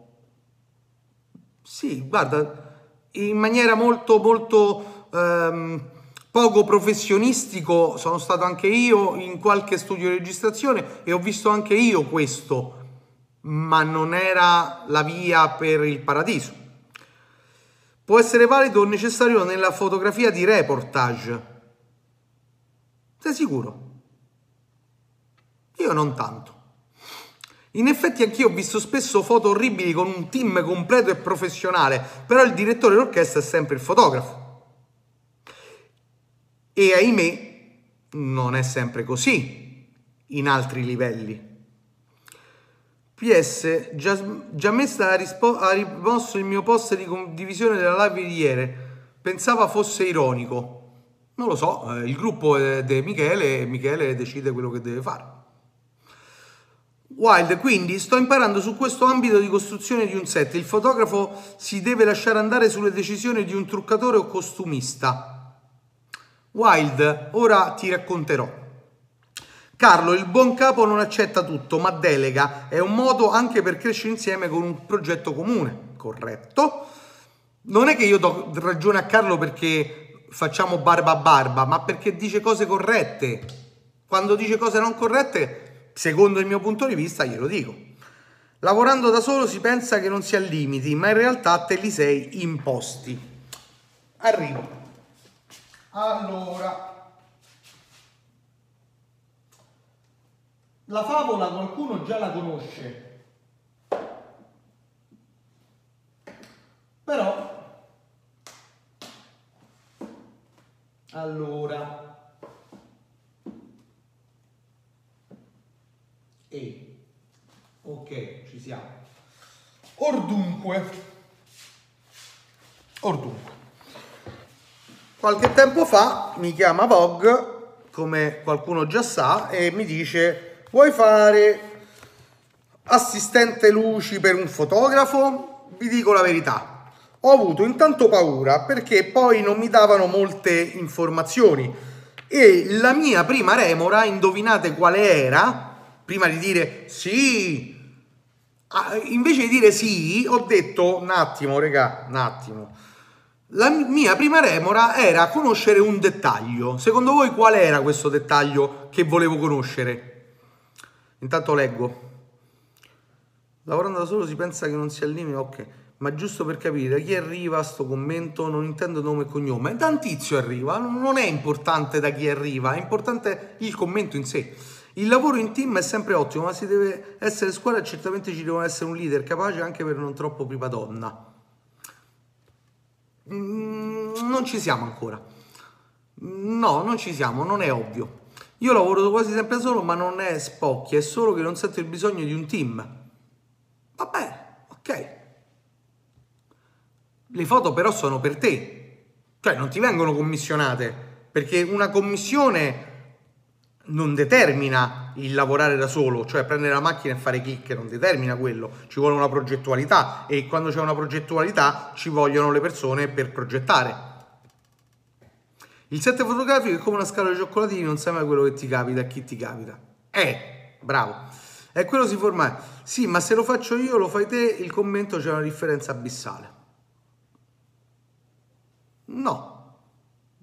Sì, guarda, in maniera molto, molto ehm, poco professionistico sono stato anche io in qualche studio di registrazione e ho visto anche io questo, ma non era la via per il paradiso. Può essere valido o necessario nella fotografia di reportage. Sei sicuro? Io non tanto. In effetti anch'io ho visto spesso foto orribili con un team completo e professionale, però il direttore d'orchestra è sempre il fotografo. E ahimè, non è sempre così in altri livelli. PS, già, già messa ha, rispo- ha rimosso il mio post di condivisione della live di ieri. Pensava fosse ironico. Non lo so, eh, il gruppo è di Michele e Michele decide quello che deve fare. Wild, quindi sto imparando su questo ambito di costruzione di un set. Il fotografo si deve lasciare andare sulle decisioni di un truccatore o costumista. Wild, ora ti racconterò. Carlo, il buon capo non accetta tutto, ma delega. È un modo anche per crescere insieme con un progetto comune. Corretto. Non è che io do ragione a Carlo perché facciamo barba a barba, ma perché dice cose corrette. Quando dice cose non corrette, secondo il mio punto di vista, glielo dico. Lavorando da solo si pensa che non si ha limiti, ma in realtà te li sei imposti. Arrivo. Allora, la favola qualcuno già la conosce, però, allora, e, ok, ci siamo. Ordunque, ordunque. Qualche tempo fa mi chiama Vogue, come qualcuno già sa, e mi dice vuoi fare assistente luci per un fotografo? Vi dico la verità, ho avuto intanto paura perché poi non mi davano molte informazioni e la mia prima remora, indovinate quale era? Prima di dire sì, invece di dire sì, ho detto un attimo, regà, un attimo la mia prima remora era conoscere un dettaglio. Secondo voi qual era questo dettaglio che volevo conoscere? Intanto leggo. Lavorando da solo si pensa che non sia il limite, ok. Ma giusto per capire da chi arriva sto commento, non intendo nome e cognome. Da un tizio arriva, non è importante da chi arriva, è importante il commento in sé. Il lavoro in team è sempre ottimo, ma si deve essere squadra certamente ci deve essere un leader capace anche per non troppo prima donna. Mm, non ci siamo ancora. No, non ci siamo, non è ovvio. Io lavoro quasi sempre solo, ma non è spocchia, è solo che non sento il bisogno di un team. Vabbè, ok. Le foto però sono per te, cioè non ti vengono commissionate, perché una commissione non determina il lavorare da solo, cioè prendere la macchina e fare click, non determina quello, ci vuole una progettualità e quando c'è una progettualità ci vogliono le persone per progettare. Il set fotografico è come una scala di cioccolatini, non sai mai quello che ti capita e chi ti capita. Eh, bravo. E quello si forma. Sì, ma se lo faccio io, lo fai te, il commento c'è una differenza abissale. No,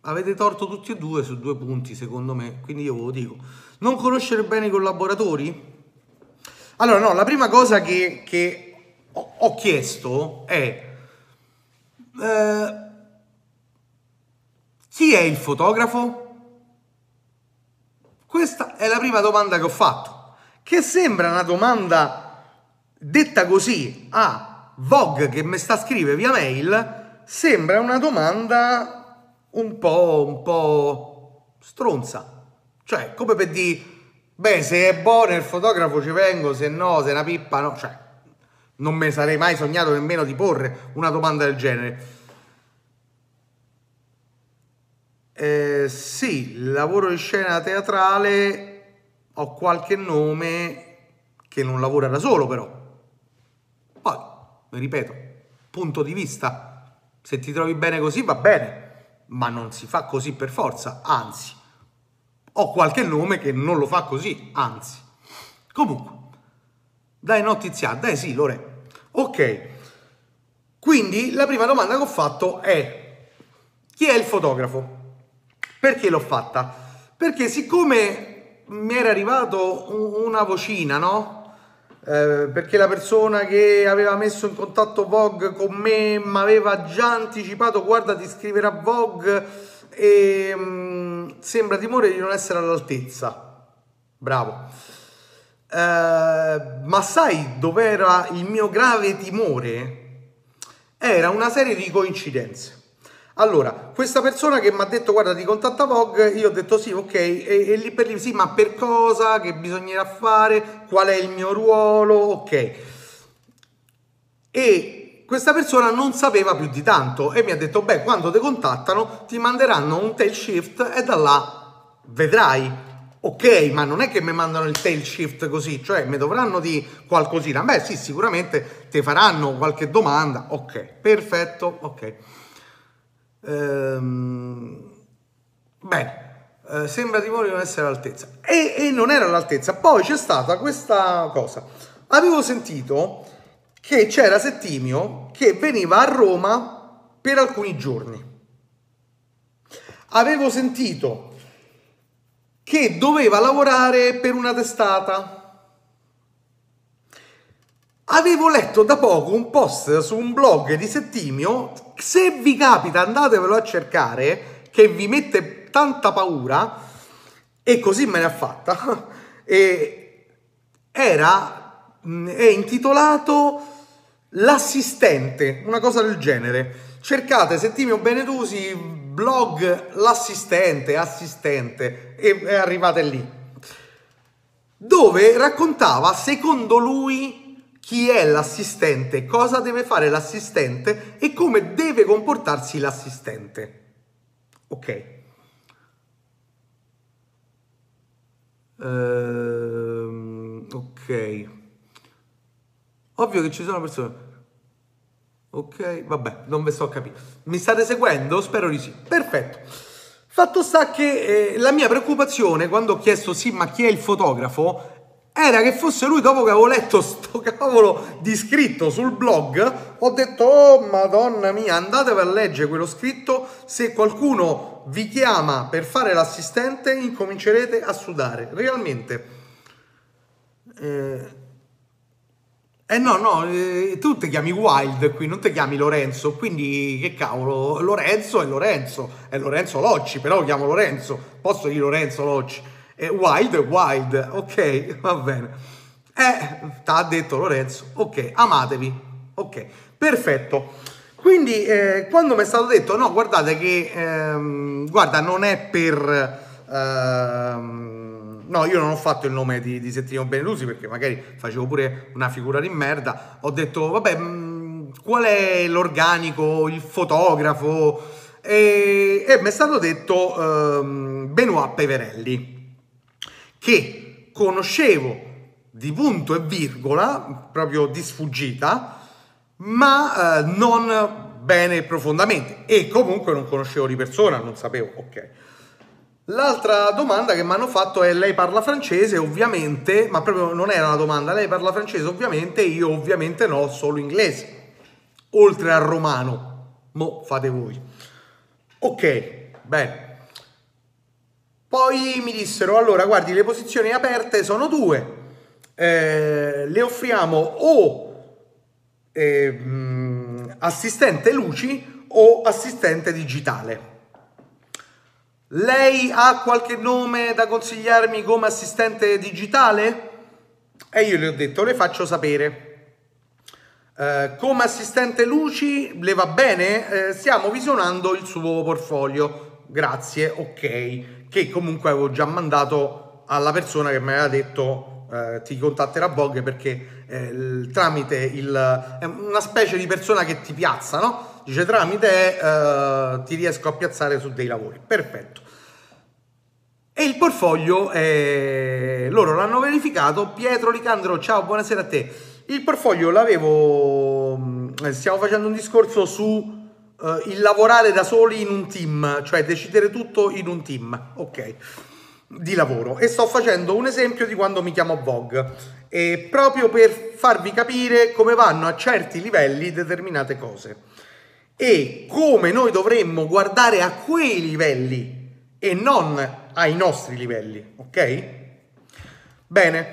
avete torto tutti e due su due punti, secondo me, quindi io ve lo dico. Non conoscere bene i collaboratori? Allora, no, la prima cosa che, che ho, ho, chiesto è eh, chi è il fotografo? Questa è la prima domanda che ho fatto, che sembra una domanda detta così a Vogue che mi sta a scrivere via mail, sembra una domanda un po', un po' stronza. Cioè, come per dire, beh, se è buono il fotografo ci vengo, se no, se è una pippa, no. Cioè, non mi sarei mai sognato nemmeno di porre una domanda del genere. Eh, sì, lavoro in scena teatrale, ho qualche nome che non lavora da solo però. Poi, ripeto, punto di vista, se ti trovi bene così va bene ma non si fa così per forza, anzi, ho qualche nome che non lo fa così, anzi. Comunque, dai notiziato, dai sì, Lore. Ok, quindi la prima domanda che ho fatto è chi è il fotografo? Perché l'ho fatta? Perché siccome mi era arrivato una vocina, no? Eh, perché la persona che aveva messo in contatto Vogue con me mi aveva già anticipato guarda ti scriverà Vogue e mh, mm, sembra timore di non essere all'altezza bravo eh, ma sai dov'era il mio grave timore? era una serie di coincidenze allora, questa persona che mi ha detto guarda ti contatta Vogue, io ho detto sì, ok, e, e lì per lì sì, ma per cosa, che bisognerà fare, qual è il mio ruolo, ok. E questa persona non sapeva più di tanto e mi ha detto beh, quando ti contattano ti manderanno un tail shift e da là vedrai. Ok, ma non è che mi mandano il tail shift così, cioè mi dovranno di qualcosina. Beh, sì, sicuramente ti faranno qualche domanda. Ok, perfetto, ok. Ehm, bene, eh, sembra di non essere all'altezza. E, e non era all'altezza. Poi c'è stata questa cosa. Avevo sentito che c'era Settimio che veniva a Roma per alcuni giorni. Avevo sentito che doveva lavorare per una testata. Avevo letto da poco un post su un blog di Settimio se vi capita andatevelo a cercare, che vi mette tanta paura, e così me ne ha fatta, [LAUGHS] e era, è intitolato L'assistente, una cosa del genere. Cercate Settimio Benedusi, blog L'assistente, assistente, e arrivate lì. Dove raccontava, secondo lui, chi è l'assistente, cosa deve fare l'assistente e come deve comportarsi l'assistente. Ok. Ehm, ok. Ovvio che ci sono persone. Ok, vabbè, non ve sto a capire. Mi state seguendo? Spero di sì. Perfetto. Fatto sta che eh, la mia preoccupazione quando ho chiesto sì, ma chi è il fotografo era che fosse lui dopo che avevo letto sto [LAUGHS] cavolo di scritto sul blog ho detto oh madonna mia andatevi a leggere quello scritto. Se qualcuno vi chiama per fare l'assistente incomincerete a sudare. Realmente eh, eh no no eh, tu ti chiami Wild qui non ti chiami Lorenzo quindi che cavolo Lorenzo è Lorenzo è Lorenzo Locci però lo chiamo Lorenzo posso dire Lorenzo Locci e wild wild, ok, va bene. Eh, t'ha detto Lorenzo, ok, amatevi, ok, perfetto. Quindi eh, quando mi è stato detto, no, guardate che, ehm, guarda, non è per... Ehm, no, io non ho fatto il nome di, di Settimo Benelusi perché magari facevo pure una figura di merda. Ho detto, vabbè, mh, mm, qual è l'organico, il fotografo? E, e mi è stato detto ehm, Benoit Peverelli. Che conoscevo di punto e virgola, proprio di sfuggita, ma eh, non bene profondamente e comunque non conoscevo di persona, non sapevo, ok. L'altra domanda che mi hanno fatto è lei parla francese ovviamente, ma proprio non era una domanda, lei parla francese ovviamente, io ovviamente no, solo inglese, oltre al romano, mo fate voi. Ok, bene. Poi mi dissero, allora guardi le posizioni aperte sono due, eh, le offriamo o eh, assistente luci o assistente digitale. Lei ha qualche nome da consigliarmi come assistente digitale? E io le ho detto, le faccio sapere. Eh, come assistente luci le va bene? Eh, stiamo visionando il suo portfolio. Grazie, ok. Che comunque avevo già mandato alla persona che mi aveva detto eh, ti contatterà Vogue perché eh, tramite il... è una specie di persona che ti piazza, no? dice tramite eh, ti riesco a piazzare su dei lavori. Perfetto. E il portfolio, eh, loro l'hanno verificato. Pietro Licandro, ciao, buonasera a te. Il portfolio l'avevo, mm, stiamo facendo un discorso su Uh, il lavorare da soli in un team, cioè decidere tutto in un team, ok, di lavoro. E sto facendo un esempio di quando mi chiamo Vogue, e proprio per farvi capire come vanno a certi livelli determinate cose e come noi dovremmo guardare a quei livelli e non ai nostri livelli, ok? Bene,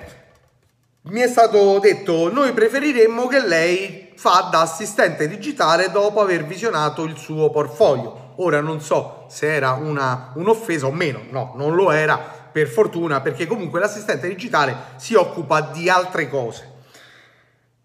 mi è stato detto noi preferiremmo che lei fa da assistente digitale dopo aver visionato il suo portfolio. Ora non so se era una, un'offesa o meno, no, non lo era per fortuna perché comunque l'assistente digitale si occupa di altre cose.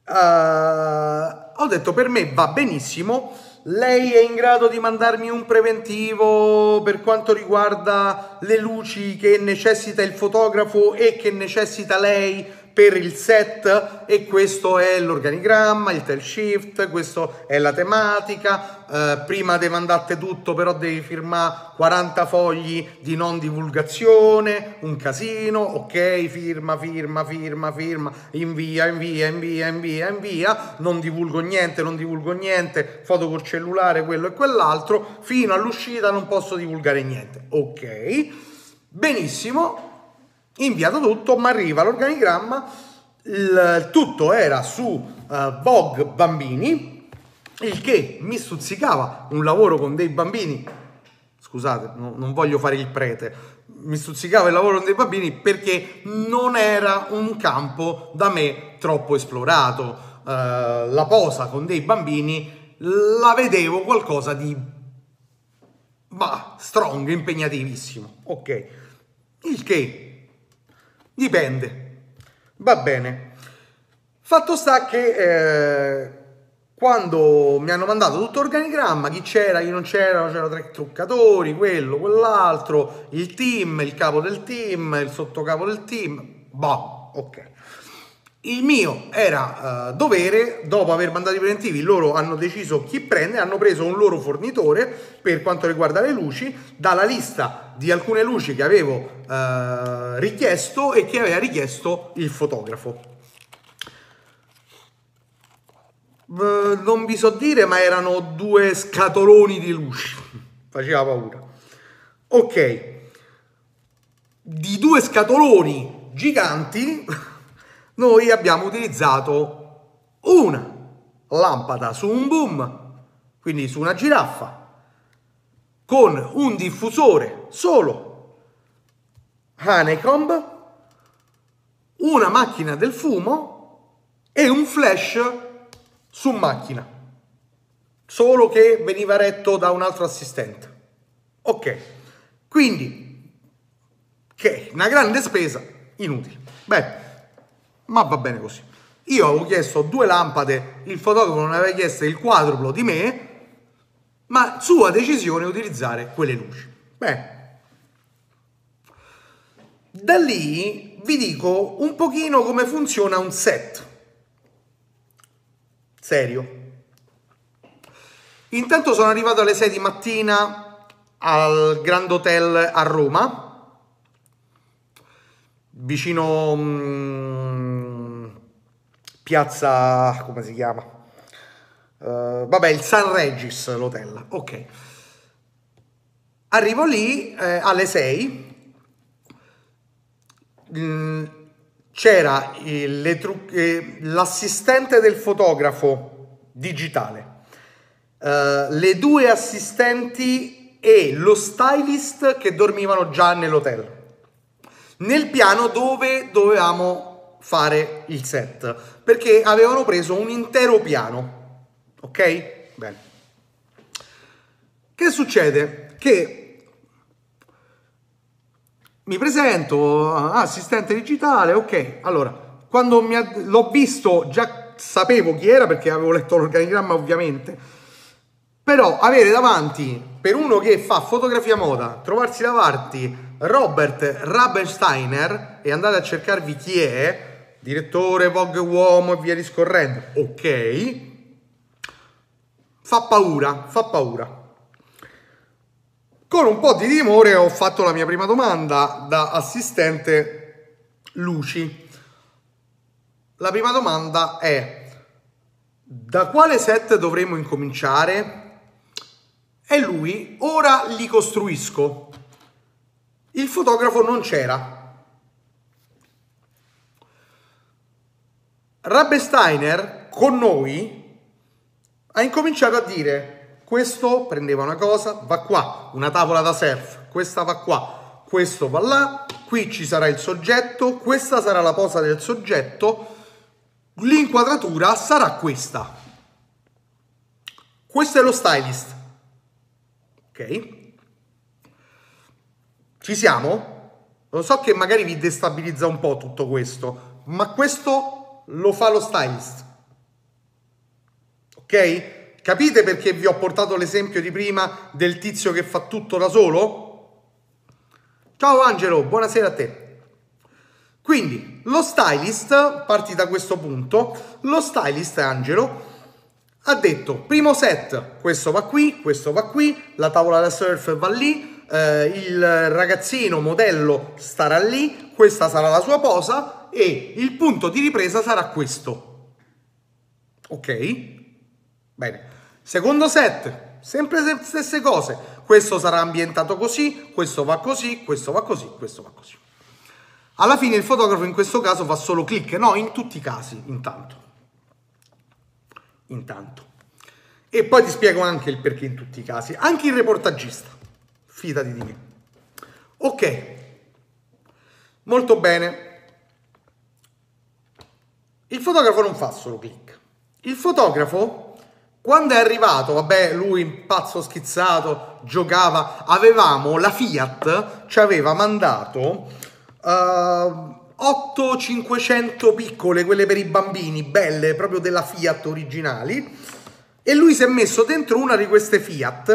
Uh, ho detto per me va benissimo lei è in grado di mandarmi un preventivo per quanto riguarda le luci che necessita il fotografo e che necessita lei per il set e questo è l'organigramma, il tail shift, questa è la tematica, eh, prima devi mandate tutto però devi firmare 40 fogli di non divulgazione, un casino, ok, firma, firma, firma, firma, invia, invia, invia, invia, invia, non divulgo niente, non divulgo niente, foto col cellulare, quello e quell'altro, fino all'uscita non posso divulgare niente, ok, benissimo, inviato tutto, ma arriva l'organigramma, il tutto era su uh, Vogue Bambini, il che mi stuzzicava un lavoro con dei bambini, scusate, no, non voglio fare il prete, mi stuzzicava il lavoro con dei bambini perché non era un campo da me troppo esplorato. Uh, la posa con dei bambini la vedevo qualcosa di bah, strong, impegnativissimo. Ok, il che Dipende. Va bene. Fatto sta che eh, quando mi hanno mandato tutto l'organigramma, chi c'era, chi non c'era, c'erano tre truccatori, quello, quell'altro, il team, il capo del team, il sottocapo del team. Boh, ok. Il mio era uh, dovere, dopo aver mandato i preventivi, loro hanno deciso chi prende, hanno preso un loro fornitore per quanto riguarda le luci, dalla lista di alcune luci che avevo uh, richiesto e che aveva richiesto il fotografo. Non vi so dire, ma erano due scatoloni di luci, [LAUGHS] faceva paura. Ok, di due scatoloni giganti [LAUGHS] noi abbiamo utilizzato una lampada su un boom, quindi su una giraffa, con un diffusore solo Honeycomb, una macchina del fumo e un flash su macchina, solo che veniva retto da un altro assistente. Ok, quindi, che una grande spesa inutile. Beh, ma va bene così. Io avevo chiesto due lampade, il fotografo non aveva chiesto il quadruplo di me, ma sua decisione utilizzare quelle luci. Beh, da lì vi dico un pochino come funziona un set. Serio. Intanto sono arrivato alle 6 di mattina al Grand Hotel a Roma vicino mm, piazza, come si chiama? Uh, vabbè, il San Regis, l'hotel, ok. Arrivo lì eh, alle 6, mm, c'era eh, l'assistente del fotografo digitale, uh, le due assistenti e lo stylist che dormivano già nell'hotel nel piano dove dovevamo fare il set, perché avevano preso un intero piano. Ok? Bene. Che succede? Che mi presento, ah, assistente digitale, ok. Allora, quando ha, l'ho visto, già sapevo chi era perché avevo letto l'organigramma ovviamente, però avere davanti, per uno che fa fotografia moda, trovarsi davanti Robert Rabensteiner e andate a cercarvi chi è, direttore Vogue Uomo e via discorrendo, ok, fa paura, fa paura. Con un po' di timore ho fatto la mia prima domanda da assistente Luci. La prima domanda è da quale set dovremmo incominciare? E lui, ora li costruisco. Il fotografo non c'era. Rabensteiner con noi ha incominciato a dire questo prendeva una cosa, va qua, una tavola da surf, questa va qua, questo va là, qui ci sarà il soggetto, questa sarà la posa del soggetto, l'inquadratura sarà questa. Questo è lo stylist. Ok? Ci siamo? Lo so che magari vi destabilizza un po' tutto questo, ma questo lo fa lo stylist. Ok? Capite perché vi ho portato l'esempio di prima del tizio che fa tutto da solo? Ciao Angelo, buonasera a te. Quindi, lo stylist, parti da questo punto, lo stylist Angelo ha detto primo set, questo va qui, questo va qui, la tavola da surf va lì, eh, il ragazzino modello starà lì, questa sarà la sua posa e il punto di ripresa sarà questo. Ok? Bene. Secondo set, sempre le stesse cose. Questo sarà ambientato così, questo va così, questo va così, questo va così. Alla fine il fotografo in questo caso fa solo clic, no, in tutti i casi, intanto. Intanto. E poi ti spiego anche il perché in tutti i casi. Anche il reportagista. Fidati di me. Ok, molto bene. Il fotografo non fa solo click. Il fotografo, quando è arrivato, vabbè, lui pazzo schizzato, giocava, avevamo la Fiat, ci aveva mandato uh, 8 500 piccole, quelle per i bambini, belle, proprio della Fiat originali, e lui si è messo dentro una di queste Fiat,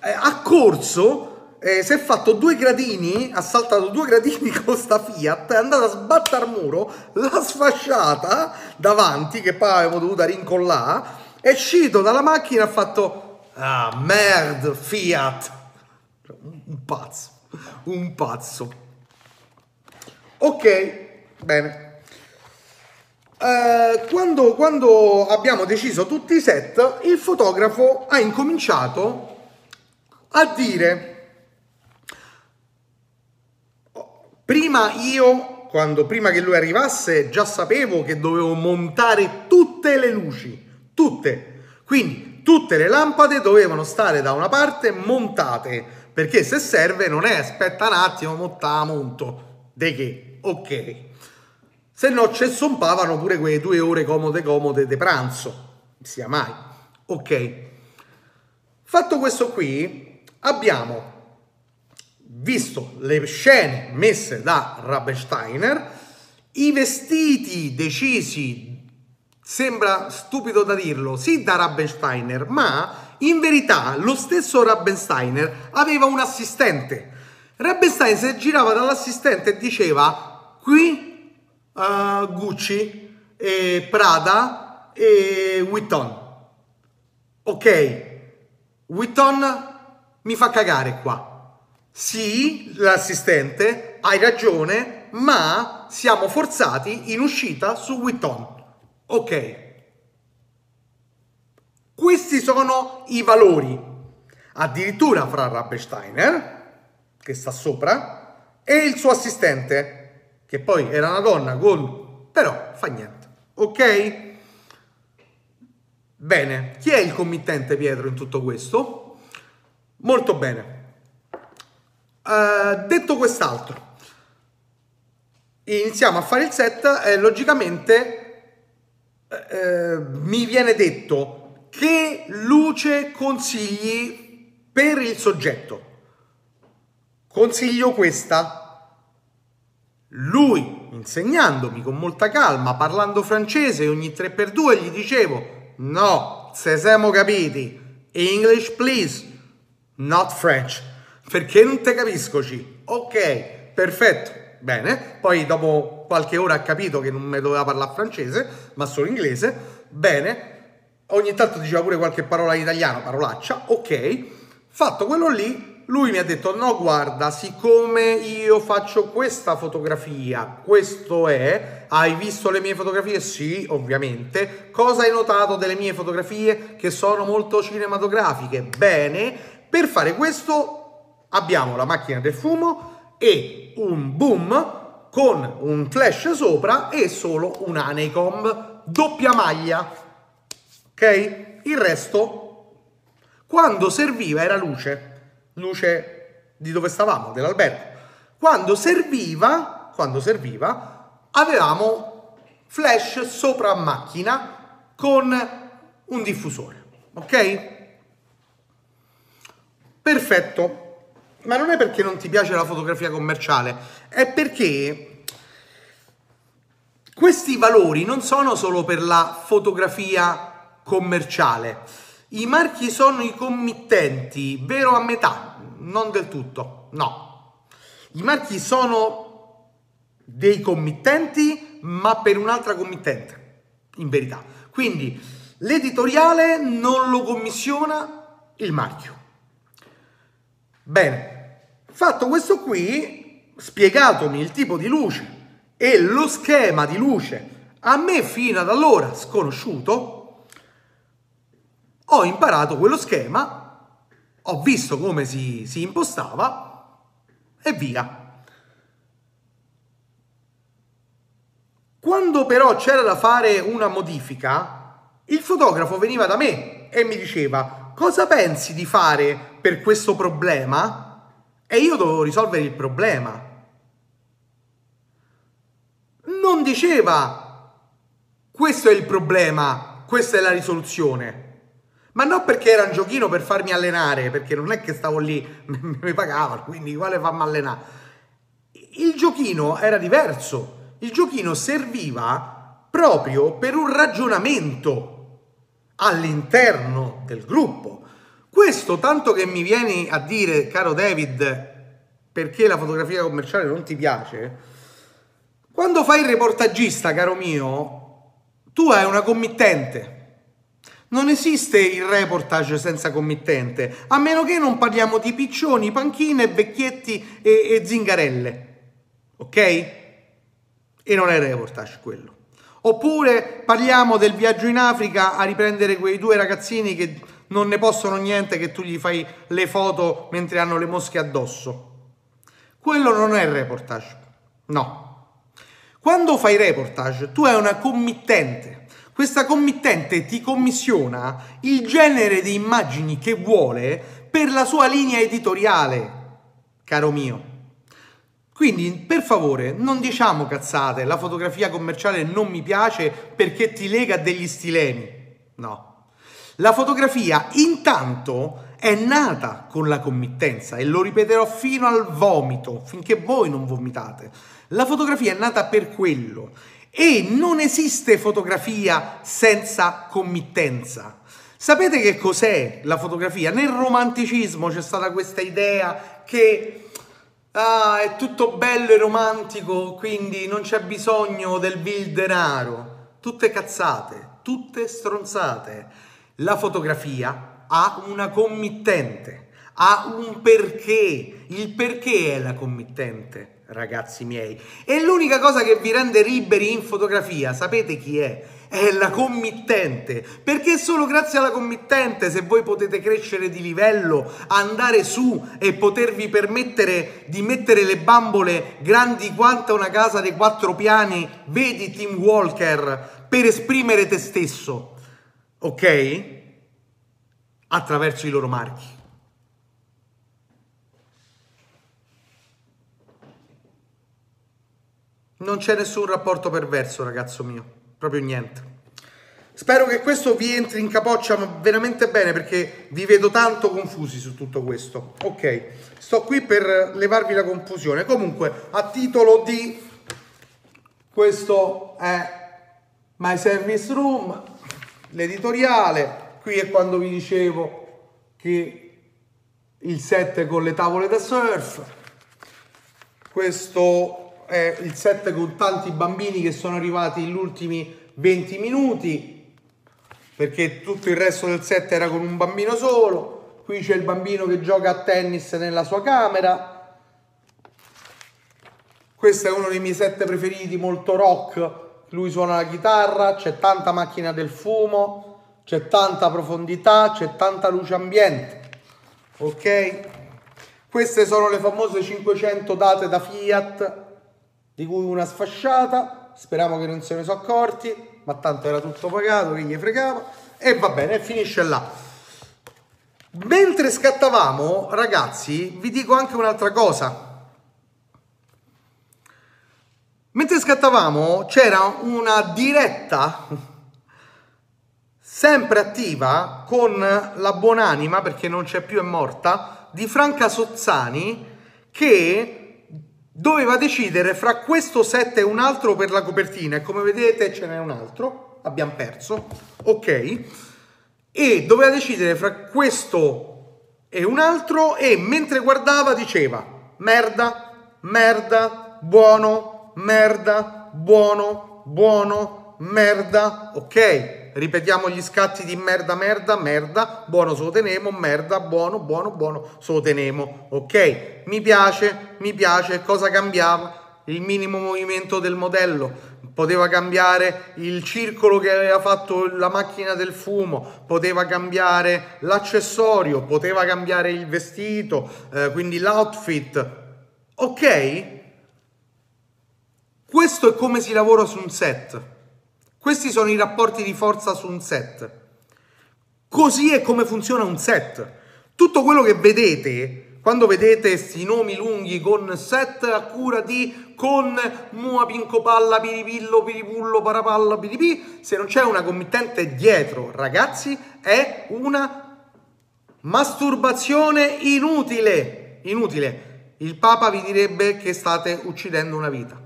eh, corso eh, si è fatto due gradini, ha saltato due gradini [LAUGHS] con sta Fiat, è andata a sbattere al muro, l'ha sfasciata davanti, che poi avevamo dovuto rincollare, è uscito dalla macchina e ha fatto ah, merde, Fiat. Un pazzo, un pazzo. Ok, bene. Eh, quando, quando abbiamo deciso tutti i set, il fotografo ha incominciato a dire Prima io, quando prima che lui arrivasse, già sapevo che dovevo montare tutte le luci, tutte. Quindi tutte le lampade dovevano stare da una parte montate, perché se serve non è aspetta un attimo, monta monto. De che? Ok. Se no ci sompavano pure quelle due ore comode comode di pranzo. Sia mai. Ok. Fatto questo qui, abbiamo visto le scene messe da Rabensteiner, i vestiti decisi, sembra stupido da dirlo, sì da Rabensteiner, ma in verità lo stesso Rabensteiner aveva un assistente. Rabenstein si girava dall'assistente e diceva qui uh, Gucci, e Prada e Vuitton. Ok, Vuitton mi fa cagare qua sì, l'assistente, hai ragione, ma siamo forzati in uscita su Witton. Ok. Questi sono i valori. Addirittura fra Rabensteiner, che sta sopra, e il suo assistente, che poi era una donna con... però fa niente. Ok? Bene, chi è il committente Pietro in tutto questo? Molto bene. Uh, detto quest'altro, iniziamo a fare il set e logicamente uh, mi viene detto che luce consigli per il soggetto. Consiglio questa. Lui, insegnandomi con molta calma, parlando francese ogni 3x2, gli dicevo No, se siamo capiti. English, please. Not French. Perché non te capisco, C. Ok, perfetto. Bene. Poi dopo qualche ora ha capito che non mi doveva parlare francese, ma solo inglese. Bene. Ogni tanto diceva pure qualche parola in italiano, parolaccia. Ok. Fatto quello lì, lui mi ha detto no guarda siccome io faccio questa fotografia questo è hai visto le mie fotografie sì ovviamente cosa hai notato delle mie fotografie che sono molto cinematografiche bene per fare questo abbiamo la macchina del fumo e un boom con un flash sopra e solo un Anecom doppia maglia ok il resto quando serviva era luce luce di dove stavamo, dell'albergo. Quando serviva, quando serviva, avevamo flash sopra macchina con un diffusore, ok? Perfetto. Ma non è perché non ti piace la fotografia commerciale, è perché questi valori non sono solo per la fotografia commerciale i marchi sono i committenti, vero a metà, non del tutto, no. I marchi sono dei committenti, ma per un'altra committente, in verità. Quindi l'editoriale non lo commissiona il marchio. Bene, fatto questo qui, spiegatomi il tipo di luce e lo schema di luce, a me fino ad allora sconosciuto, ho imparato quello schema, ho visto come si, si impostava e via. Quando però c'era da fare una modifica, il fotografo veniva da me e mi diceva cosa pensi di fare per questo problema? E io dovevo risolvere il problema. Non diceva questo è il problema, questa è la risoluzione ma non perché era un giochino per farmi allenare, perché non è che stavo lì, [LAUGHS] mi pagavano, quindi quale fammi allenare. Il giochino era diverso, il giochino serviva proprio per un ragionamento all'interno del gruppo. Questo tanto che mi vieni a dire, caro David, perché la fotografia commerciale non ti piace, quando fai il reportagista, caro mio, tu hai una committente non esiste il reportage senza committente, a meno che non parliamo di piccioni, panchine, vecchietti e, e zingarelle. Ok? E non è reportage quello. Oppure parliamo del viaggio in Africa a riprendere quei due ragazzini che non ne possono niente che tu gli fai le foto mentre hanno le mosche addosso. Quello non è reportage. No. Quando fai reportage, tu hai una committente questa committente ti commissiona il genere di immagini che vuole per la sua linea editoriale, caro mio. Quindi, per favore, non diciamo cazzate, la fotografia commerciale non mi piace perché ti lega degli stilemi. No. La fotografia intanto è nata con la committenza e lo ripeterò fino al vomito, finché voi non vomitate. La fotografia è nata per quello e non esiste fotografia senza committenza. Sapete che cos'è la fotografia? Nel romanticismo c'è stata questa idea che ah, è tutto bello e romantico, quindi non c'è bisogno del vil denaro. Tutte cazzate, tutte stronzate. La fotografia ha una committente, ha un perché. Il perché è la committente ragazzi miei. E l'unica cosa che vi rende liberi in fotografia, sapete chi è? È la committente, perché solo grazie alla committente se voi potete crescere di livello, andare su e potervi permettere di mettere le bambole grandi quanto una casa dei quattro piani, vedi Team Walker, per esprimere te stesso, ok? Attraverso i loro marchi. Non c'è nessun rapporto perverso, ragazzo mio, proprio niente. Spero che questo vi entri in capoccia veramente bene perché vi vedo tanto confusi su tutto questo. Ok, sto qui per levarvi la confusione. Comunque, a titolo di questo è My Service Room, l'editoriale. Qui è quando vi dicevo che il set con le tavole da surf. Questo è il set con tanti bambini che sono arrivati negli ultimi 20 minuti perché tutto il resto del set era con un bambino solo qui c'è il bambino che gioca a tennis nella sua camera questo è uno dei miei set preferiti molto rock lui suona la chitarra c'è tanta macchina del fumo c'è tanta profondità c'è tanta luce ambiente ok queste sono le famose 500 date da Fiat di cui una sfasciata, speriamo che non se ne sono accorti, ma tanto era tutto pagato, che gli fregava, e va bene, finisce là. Mentre scattavamo, ragazzi, vi dico anche un'altra cosa. Mentre scattavamo c'era una diretta sempre attiva con la buonanima, perché non c'è più, è morta, di Franca Sozzani che doveva decidere fra questo set e un altro per la copertina. E come vedete ce n'è un altro, abbiamo perso, ok, e doveva decidere fra questo e un altro e mentre guardava diceva merda, merda, buono, merda, buono, buono, merda, ok, ripetiamo gli scatti di merda, merda, merda, buono so tenemo, merda, buono, buono, buono so tenemo. Ok, mi piace, mi piace, cosa cambiava? Il minimo movimento del modello, poteva cambiare il circolo che aveva fatto la macchina del fumo, poteva cambiare l'accessorio, poteva cambiare il vestito, eh, quindi l'outfit. Ok? Questo è come si lavora su un set. Questi sono i rapporti di forza su un set. Così è come funziona un set. Tutto quello che vedete, quando vedete questi nomi lunghi con set a cura di, con mua pinco palla, piripillo, piripullo, parapalla, piripì, se non c'è una committente dietro, ragazzi, è una masturbazione inutile. Inutile. Il Papa vi direbbe che state uccidendo una vita.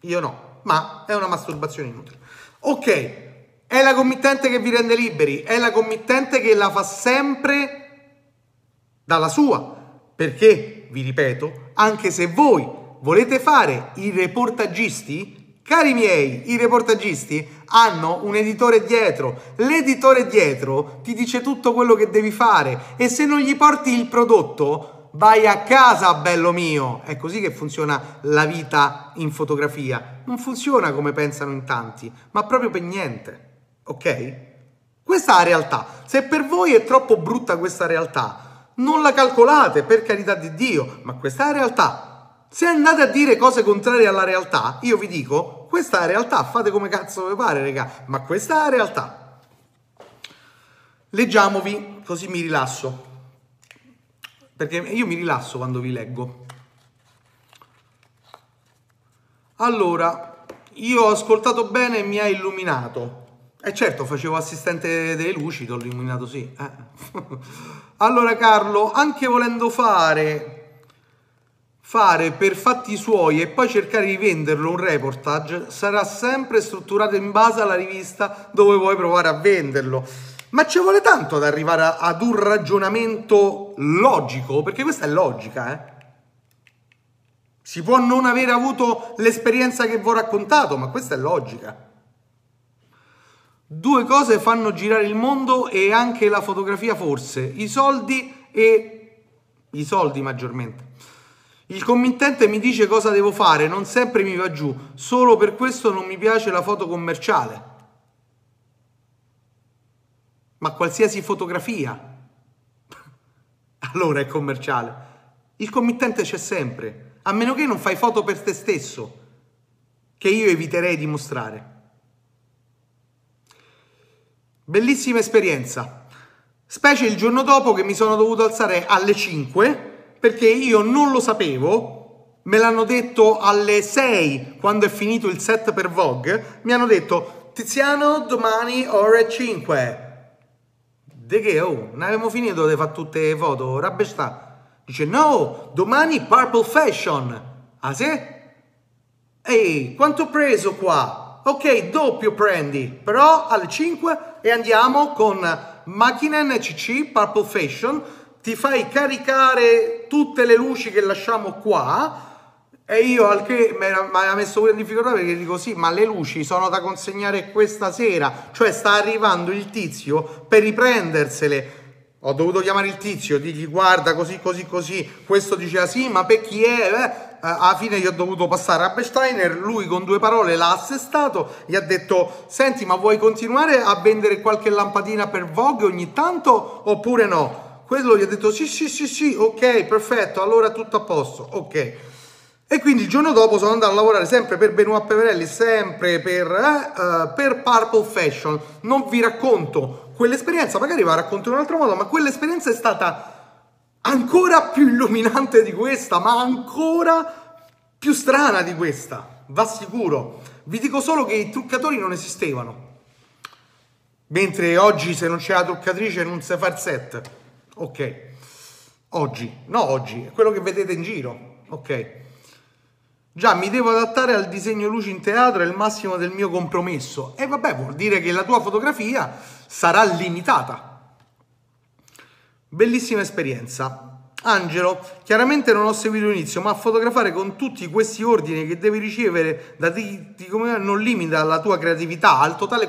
Io no, ma è una masturbazione inutile. Ok, è la committente che vi rende liberi, è la committente che la fa sempre dalla sua. Perché, vi ripeto, anche se voi volete fare i reportagisti, cari miei, i reportagisti hanno un editore dietro. L'editore dietro ti dice tutto quello che devi fare e se non gli porti il prodotto vai a casa, bello mio. È così che funziona la vita in fotografia. Non funziona come pensano in tanti, ma proprio per niente. Ok? Questa è la realtà. Se per voi è troppo brutta questa realtà, non la calcolate, per carità di Dio, ma questa è la realtà. Se andate a dire cose contrarie alla realtà, io vi dico, questa è la realtà, fate come cazzo vi pare, raga, ma questa è la realtà. Leggiamovi, così mi rilasso perché io mi rilasso quando vi leggo. Allora, io ho ascoltato bene e mi ha illuminato. E certo, facevo assistente delle luci, ti ho illuminato sì. Eh. [LAUGHS] allora Carlo, anche volendo fare, fare per fatti suoi e poi cercare di venderlo un reportage, sarà sempre strutturato in base alla rivista dove vuoi provare a venderlo ma ci vuole tanto ad arrivare a, ad un ragionamento logico, perché questa è logica, eh? Si può non aver avuto l'esperienza che vi ho raccontato, ma questa è logica. Due cose fanno girare il mondo e anche la fotografia forse, i soldi e i soldi maggiormente. Il committente mi dice cosa devo fare, non sempre mi va giù, solo per questo non mi piace la foto commerciale. Ma qualsiasi fotografia allora è commerciale. Il committente c'è sempre, a meno che non fai foto per te stesso, che io eviterei di mostrare. Bellissima esperienza, specie il giorno dopo che mi sono dovuto alzare alle 5 perché io non lo sapevo, me l'hanno detto alle 6 quando è finito il set per Vogue, mi hanno detto Tiziano domani ore 5. De che? Oh, non avevamo finito di fare tutte le foto, rabbestà. Dice no, domani Purple Fashion. Ah sì? Ehi, quanto ho preso qua? Ok, doppio prendi, però alle 5 e andiamo con macchina NCC Purple Fashion ti fai caricare tutte le luci che lasciamo qua e io al che mi ha messo pure in difficoltà perché dico sì, ma le luci sono da consegnare questa sera, cioè sta arrivando il tizio per riprendersele. Ho dovuto chiamare il tizio, digli guarda così così così, questo diceva sì, ma per chi è? Eh? alla fine gli ho dovuto passare a Besteiner, lui con due parole l'ha assestato, gli ha detto senti ma vuoi continuare a vendere qualche lampadina per Vogue ogni tanto oppure no? quello gli ha detto sì, sì, sì, sì, ok, perfetto, allora tutto a posto, ok. E quindi il giorno dopo sono andato a lavorare sempre per Benoit Peverelli, sempre per, eh, uh, per Purple Fashion. Non vi racconto quell'esperienza, magari la racconto in un altro modo, ma quell'esperienza è stata ancora più illuminante di questa, ma ancora più strana di questa, va sicuro. Vi dico solo che i truccatori non esistevano. Mentre oggi se non c'è la truccatrice non si fa il set. Ok. Oggi, no oggi, è quello che vedete in giro. Ok. Già mi devo adattare al disegno luci in teatro, è il massimo del mio compromesso. E vabbè, vuol dire che la tua fotografia sarà limitata. Bellissima esperienza. Angelo, chiaramente non ho seguito l'inizio, ma fotografare con tutti questi ordini che devi ricevere da ti, ti non limita la tua creatività, al totale,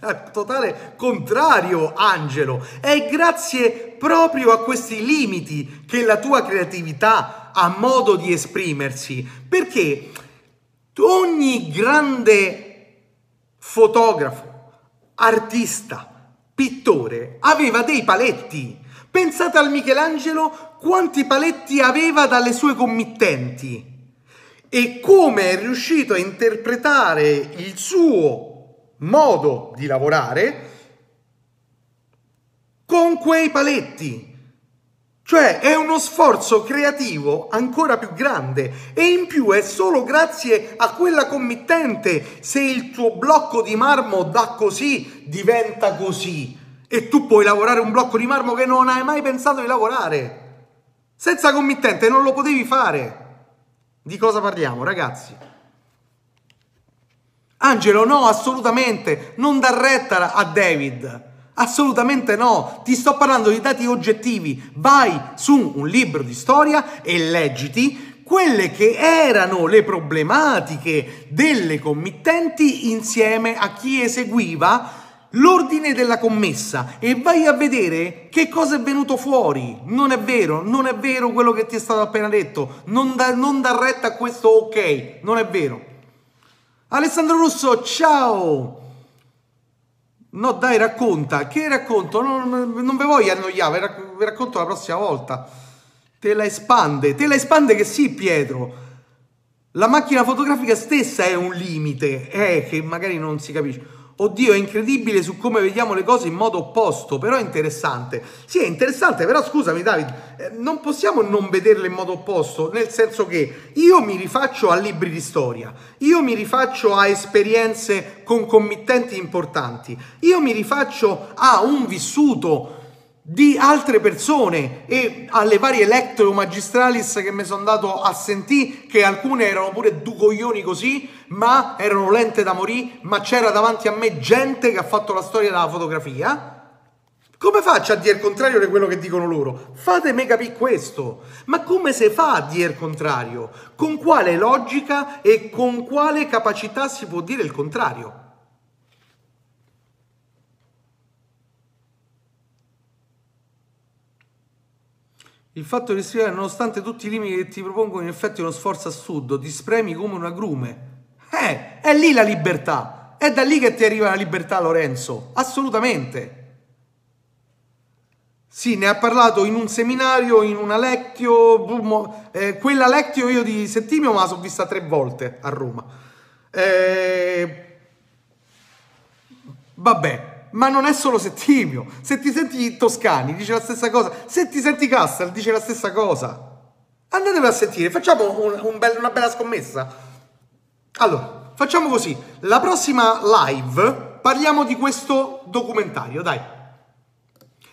al totale contrario, Angelo. È grazie proprio a questi limiti che la tua creatività ha modo di esprimersi, perché ogni grande fotografo, artista, pittore aveva dei paletti. Pensate al Michelangelo quanti paletti aveva dalle sue committenti e come è riuscito a interpretare il suo modo di lavorare con quei paletti. Cioè è uno sforzo creativo ancora più grande e in più è solo grazie a quella committente se il tuo blocco di marmo da così diventa così e tu puoi lavorare un blocco di marmo che non hai mai pensato di lavorare. Senza committente non lo potevi fare. Di cosa parliamo, ragazzi? Angelo, no, assolutamente, non dar retta a David. Assolutamente no, ti sto parlando di dati oggettivi. Vai su un libro di storia e leggiti quelle che erano le problematiche delle committenti insieme a chi eseguiva l'ordine della commessa e vai a vedere che cosa è venuto fuori. Non è vero, non è vero quello che ti è stato appena detto. Non da, non da retta a questo ok, non è vero. Alessandro Russo, ciao! No, dai, racconta. Che racconto? Non, non ve voglio annoiare, vi racconto la prossima volta. Te la espande, te la espande che sì, Pietro. La macchina fotografica stessa è un limite, eh, che magari non si capisce. Oddio, è incredibile su come vediamo le cose in modo opposto, però è interessante. Sì, è interessante, però scusami David, eh, non possiamo non vederle in modo opposto, nel senso che io mi rifaccio a libri di storia, io mi rifaccio a esperienze con committenti importanti, io mi rifaccio a un vissuto di altre persone e alle varie lectio magistralis che mi sono andato a sentire che alcune erano pure due coglioni così ma erano lente da morire ma c'era davanti a me gente che ha fatto la storia della fotografia come faccio a dire il contrario di quello che dicono loro? Fatemi capire questo. Ma come si fa a dire il contrario? Con quale logica e con quale capacità si può dire il contrario? Il fatto di scrivere, nonostante tutti i limiti che ti propongono, in effetti è uno sforzo assurdo, ti spremi come un agrume. Eh, è lì la libertà. È da lì che ti arriva la libertà, Lorenzo. Assolutamente. Sì, ne ha parlato in un seminario, in una lectio. Eh, quella lectio io di Settimio me la sono vista tre volte a Roma. Eh, vabbè, ma non è solo Settimio. Se ti senti Toscani dice la stessa cosa. Se ti senti Castel dice la stessa cosa. Andatevi a sentire, facciamo un, un bel, una bella scommessa. Allora, facciamo così. La prossima live parliamo di questo documentario, dai.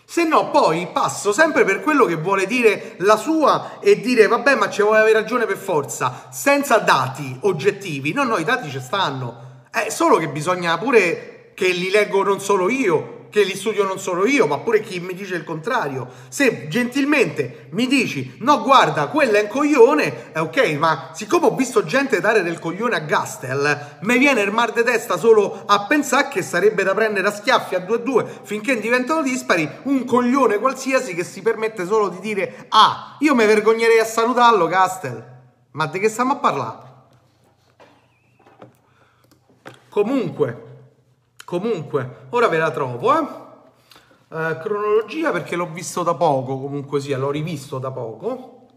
Se no, poi passo sempre per quello che vuole dire la sua e dire vabbè, ma ci vuole avere ragione per forza, senza dati oggettivi. No, no, i dati ci stanno. È solo che bisogna pure che li leggo non solo io, che li studio non solo io, ma pure chi mi dice il contrario. Se gentilmente mi dici, no, guarda, quello è un coglione, è ok, ma siccome ho visto gente dare del coglione a Gastel, mi viene il mar di testa solo a pensare che sarebbe da prendere a schiaffi a 2-2 finché diventano dispari un coglione qualsiasi che si permette solo di dire, ah, io mi vergognerei a salutarlo, Gastel. Ma di che stiamo a parlare? Comunque, Comunque, ora ve la trovo, eh? eh cronologia perché l'ho visto da poco, comunque sia, l'ho rivisto da poco.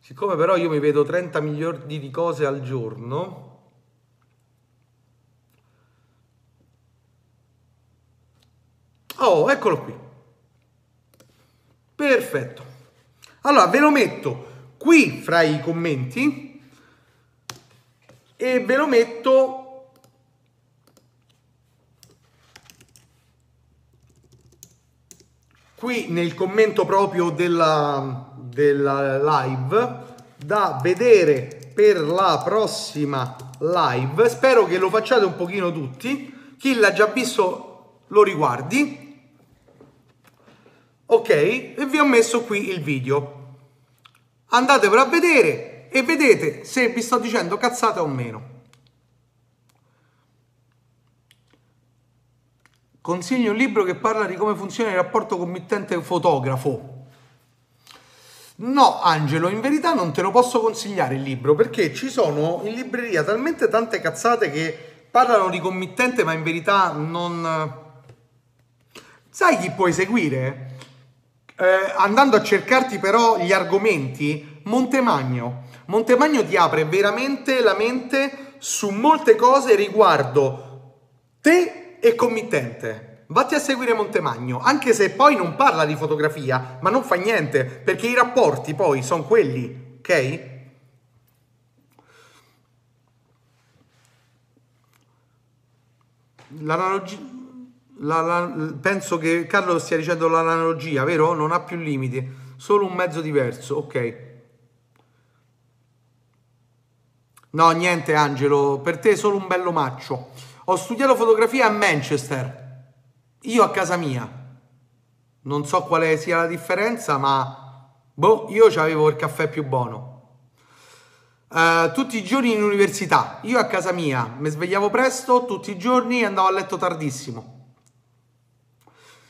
Siccome però io mi vedo 30 miliardi di cose al giorno, Oh, eccolo qui. Perfetto. Allora, ve lo metto qui fra i commenti e ve lo metto qui nel commento proprio della, della live da vedere per la prossima live. Spero che lo facciate un pochino tutti. Chi l'ha già visto lo riguardi. Ok, e vi ho messo qui il video. Andatevelo a vedere e vedete se vi sto dicendo cazzate o meno. Consiglio un libro che parla di come funziona il rapporto committente-fotografo. No, Angelo, in verità non te lo posso consigliare il libro perché ci sono in libreria talmente tante cazzate che parlano di committente, ma in verità non. Sai chi puoi seguire? Eh, andando a cercarti però gli argomenti, Montemagno. Montemagno ti apre veramente la mente su molte cose riguardo te e committente. Vatti a seguire Montemagno, anche se poi non parla di fotografia, ma non fa niente, perché i rapporti poi sono quelli, ok? L'analogia... La, la, penso che Carlo stia dicendo l'analogia, vero? Non ha più limiti, solo un mezzo diverso, ok. No, niente Angelo, per te solo un bello maccio. Ho studiato fotografia a Manchester, io a casa mia. Non so quale sia la differenza, ma boh, io avevo il caffè più buono. Uh, tutti i giorni in università, io a casa mia mi svegliavo presto, tutti i giorni e andavo a letto tardissimo.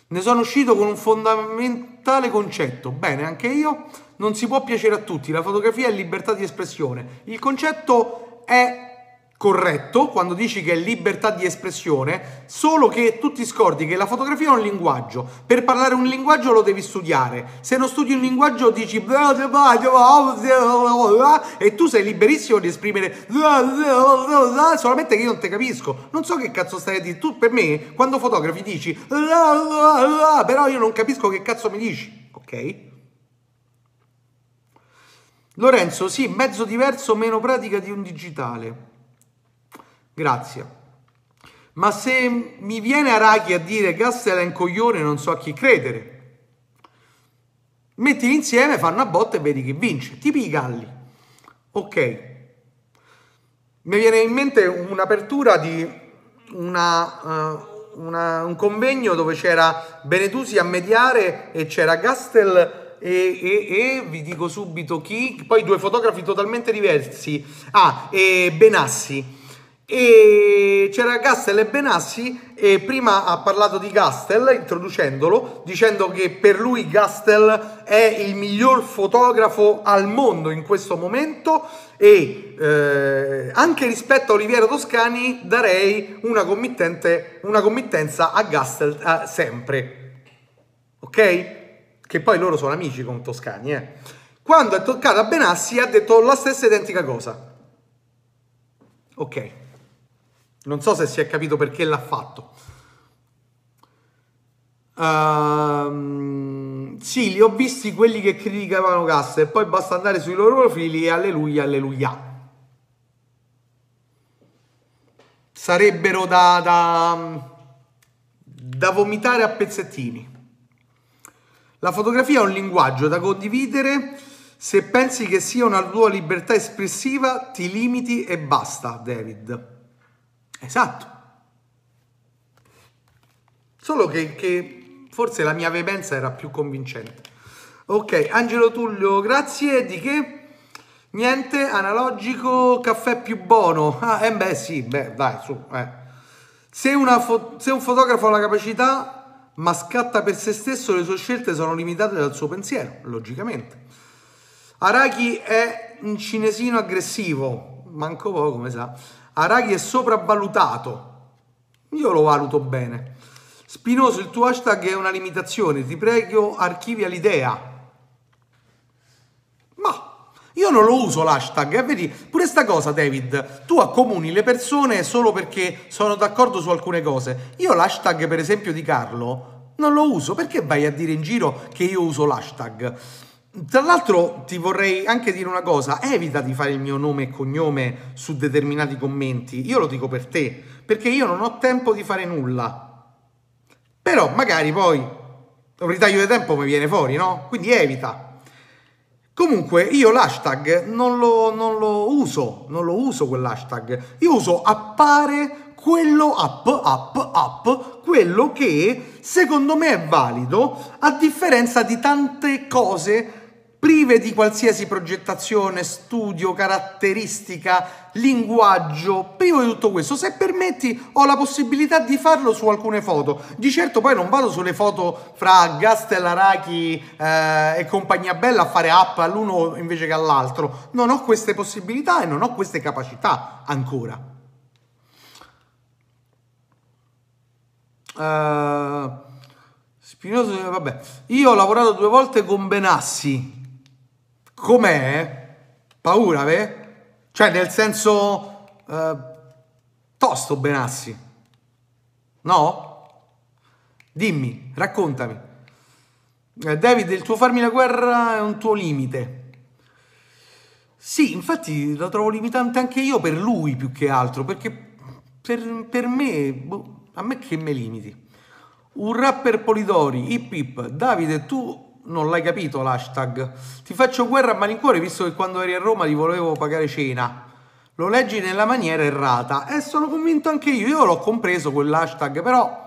Ne sono uscito con un fondamentale concetto. Bene, anche io. Non si può piacere a tutti. La fotografia è libertà di espressione. Il concetto è corretto quando dici che è libertà di espressione, solo che tu ti scordi che la fotografia è un linguaggio. Per parlare un linguaggio lo devi studiare. Se non studi un linguaggio dici e tu sei liberissimo di esprimere solamente che io non ti capisco. Non so che cazzo stai a dire. Tu per me quando fotografi dici però io non capisco che cazzo mi dici, ok? Lorenzo, sì, mezzo diverso, meno pratica di un digitale. Grazie. Ma se mi viene Arachi a dire Gastel è un coglione, non so a chi credere. Mettili insieme, fanno a botte e vedi che vince. Tipi i galli. Ok. Mi viene in mente un'apertura di una, uh, una, un convegno dove c'era Benetusi a mediare e c'era Gastel e, e, e, vi dico subito chi, poi due fotografi totalmente diversi. Ah, e Benassi E c'era Gastel e Benassi e prima ha parlato di Gastel introducendolo dicendo che per lui Gastel è il miglior fotografo al mondo in questo momento e eh, anche rispetto a Oliviero Toscani darei una, una committenza a Gastel eh, sempre ok? che poi loro sono amici con Toscani eh? quando è toccato a Benassi ha detto la stessa identica cosa ok non so se si è capito perché l'ha fatto. Uh, sì, li ho visti quelli che criticavano Cassa e poi basta andare sui loro profili e alleluia, alleluia. Sarebbero da, da, da vomitare a pezzettini. La fotografia è un linguaggio da condividere. Se pensi che sia una tua libertà espressiva, ti limiti e basta, David. Esatto. Solo che, che forse la mia veemenza era più convincente. Ok, Angelo Tullio, grazie. Di che? Niente, analogico, caffè più buono. Ah, eh beh sì, beh dai, su. Eh. Se, fo- se un fotografo ha la capacità, ma scatta per se stesso, le sue scelte sono limitate dal suo pensiero, logicamente. Araki è un cinesino aggressivo, manco poco, come sa. Araghi è sopravvalutato. Io lo valuto bene. Spinoso, il tuo hashtag è una limitazione. Ti prego, archivia l'idea. Ma io non lo uso l'hashtag, eh? vedi, pure sta cosa David, tu accomuni le persone solo perché sono d'accordo su alcune cose. Io l'hashtag per esempio di Carlo non lo uso, perché vai a dire in giro che io uso l'hashtag? Tra l'altro ti vorrei anche dire una cosa, evita di fare il mio nome e cognome su determinati commenti, io lo dico per te, perché io non ho tempo di fare nulla. Però magari poi un ritaglio di tempo mi viene fuori, no? Quindi evita. Comunque io l'hashtag non lo, non lo uso, non lo uso quell'hashtag, io uso appare quello up, up, up, quello che secondo me è valido, a differenza di tante cose prive di qualsiasi progettazione, studio, caratteristica, linguaggio, privo di tutto questo. Se permetti, ho la possibilità di farlo su alcune foto. Di certo poi non vado sulle foto fra Gastel, Araki eh, e compagnia bella a fare up all'uno invece che all'altro. Non ho queste possibilità e non ho queste capacità ancora. Uh, Spinoso, vabbè. Io ho lavorato due volte con Benassi Com'è? Paura, ve? Cioè, nel senso... Eh, tosto, Benassi. No? Dimmi, raccontami. Eh, David, il tuo farmi la guerra è un tuo limite. Sì, infatti lo trovo limitante anche io per lui più che altro, perché per, per me, boh, a me che me limiti. Un rapper Polidori, hip hip, Davide, tu non l'hai capito l'hashtag. Ti faccio guerra a malincuore visto che quando eri a Roma ti volevo pagare cena. Lo leggi nella maniera errata e sono convinto anche io. Io l'ho compreso quell'hashtag, però.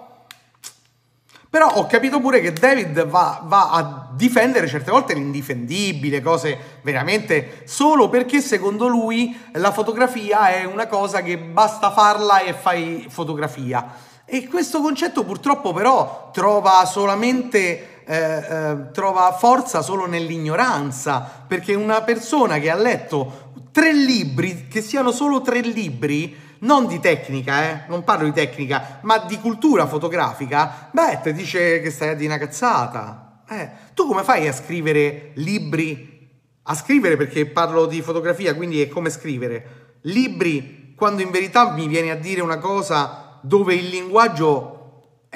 Però ho capito pure che David va, va a difendere certe volte l'indifendibile, cose veramente solo perché secondo lui la fotografia è una cosa che basta farla e fai fotografia. E questo concetto purtroppo però trova solamente eh, eh, trova forza solo nell'ignoranza, perché una persona che ha letto tre libri, che siano solo tre libri, non di tecnica, eh, non parlo di tecnica, ma di cultura fotografica, beh, ti dice che stai a dire una cazzata. Eh, tu come fai a scrivere libri? A scrivere perché parlo di fotografia, quindi è come scrivere. Libri quando in verità mi viene a dire una cosa dove il linguaggio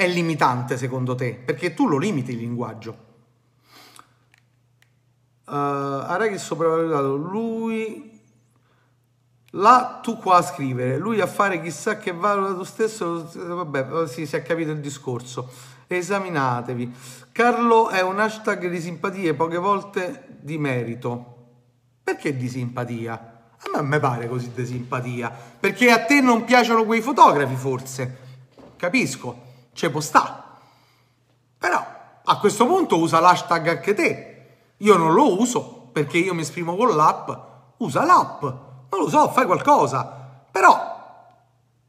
è limitante secondo te? Perché tu lo limiti il linguaggio. Uh, Araki è sopravvalutato, lui là tu qua a scrivere, lui a fare chissà che valuta tu stesso, vabbè, sì, si è capito il discorso. Esaminatevi. Carlo è un hashtag di simpatia, poche volte di merito. Perché di simpatia? A me mi pare così di simpatia. Perché a te non piacciono quei fotografi, forse. Capisco ci può sta. Però a questo punto usa l'hashtag anche te. Io non lo uso perché io mi esprimo con l'app. Usa l'app. Non lo so, fai qualcosa. Però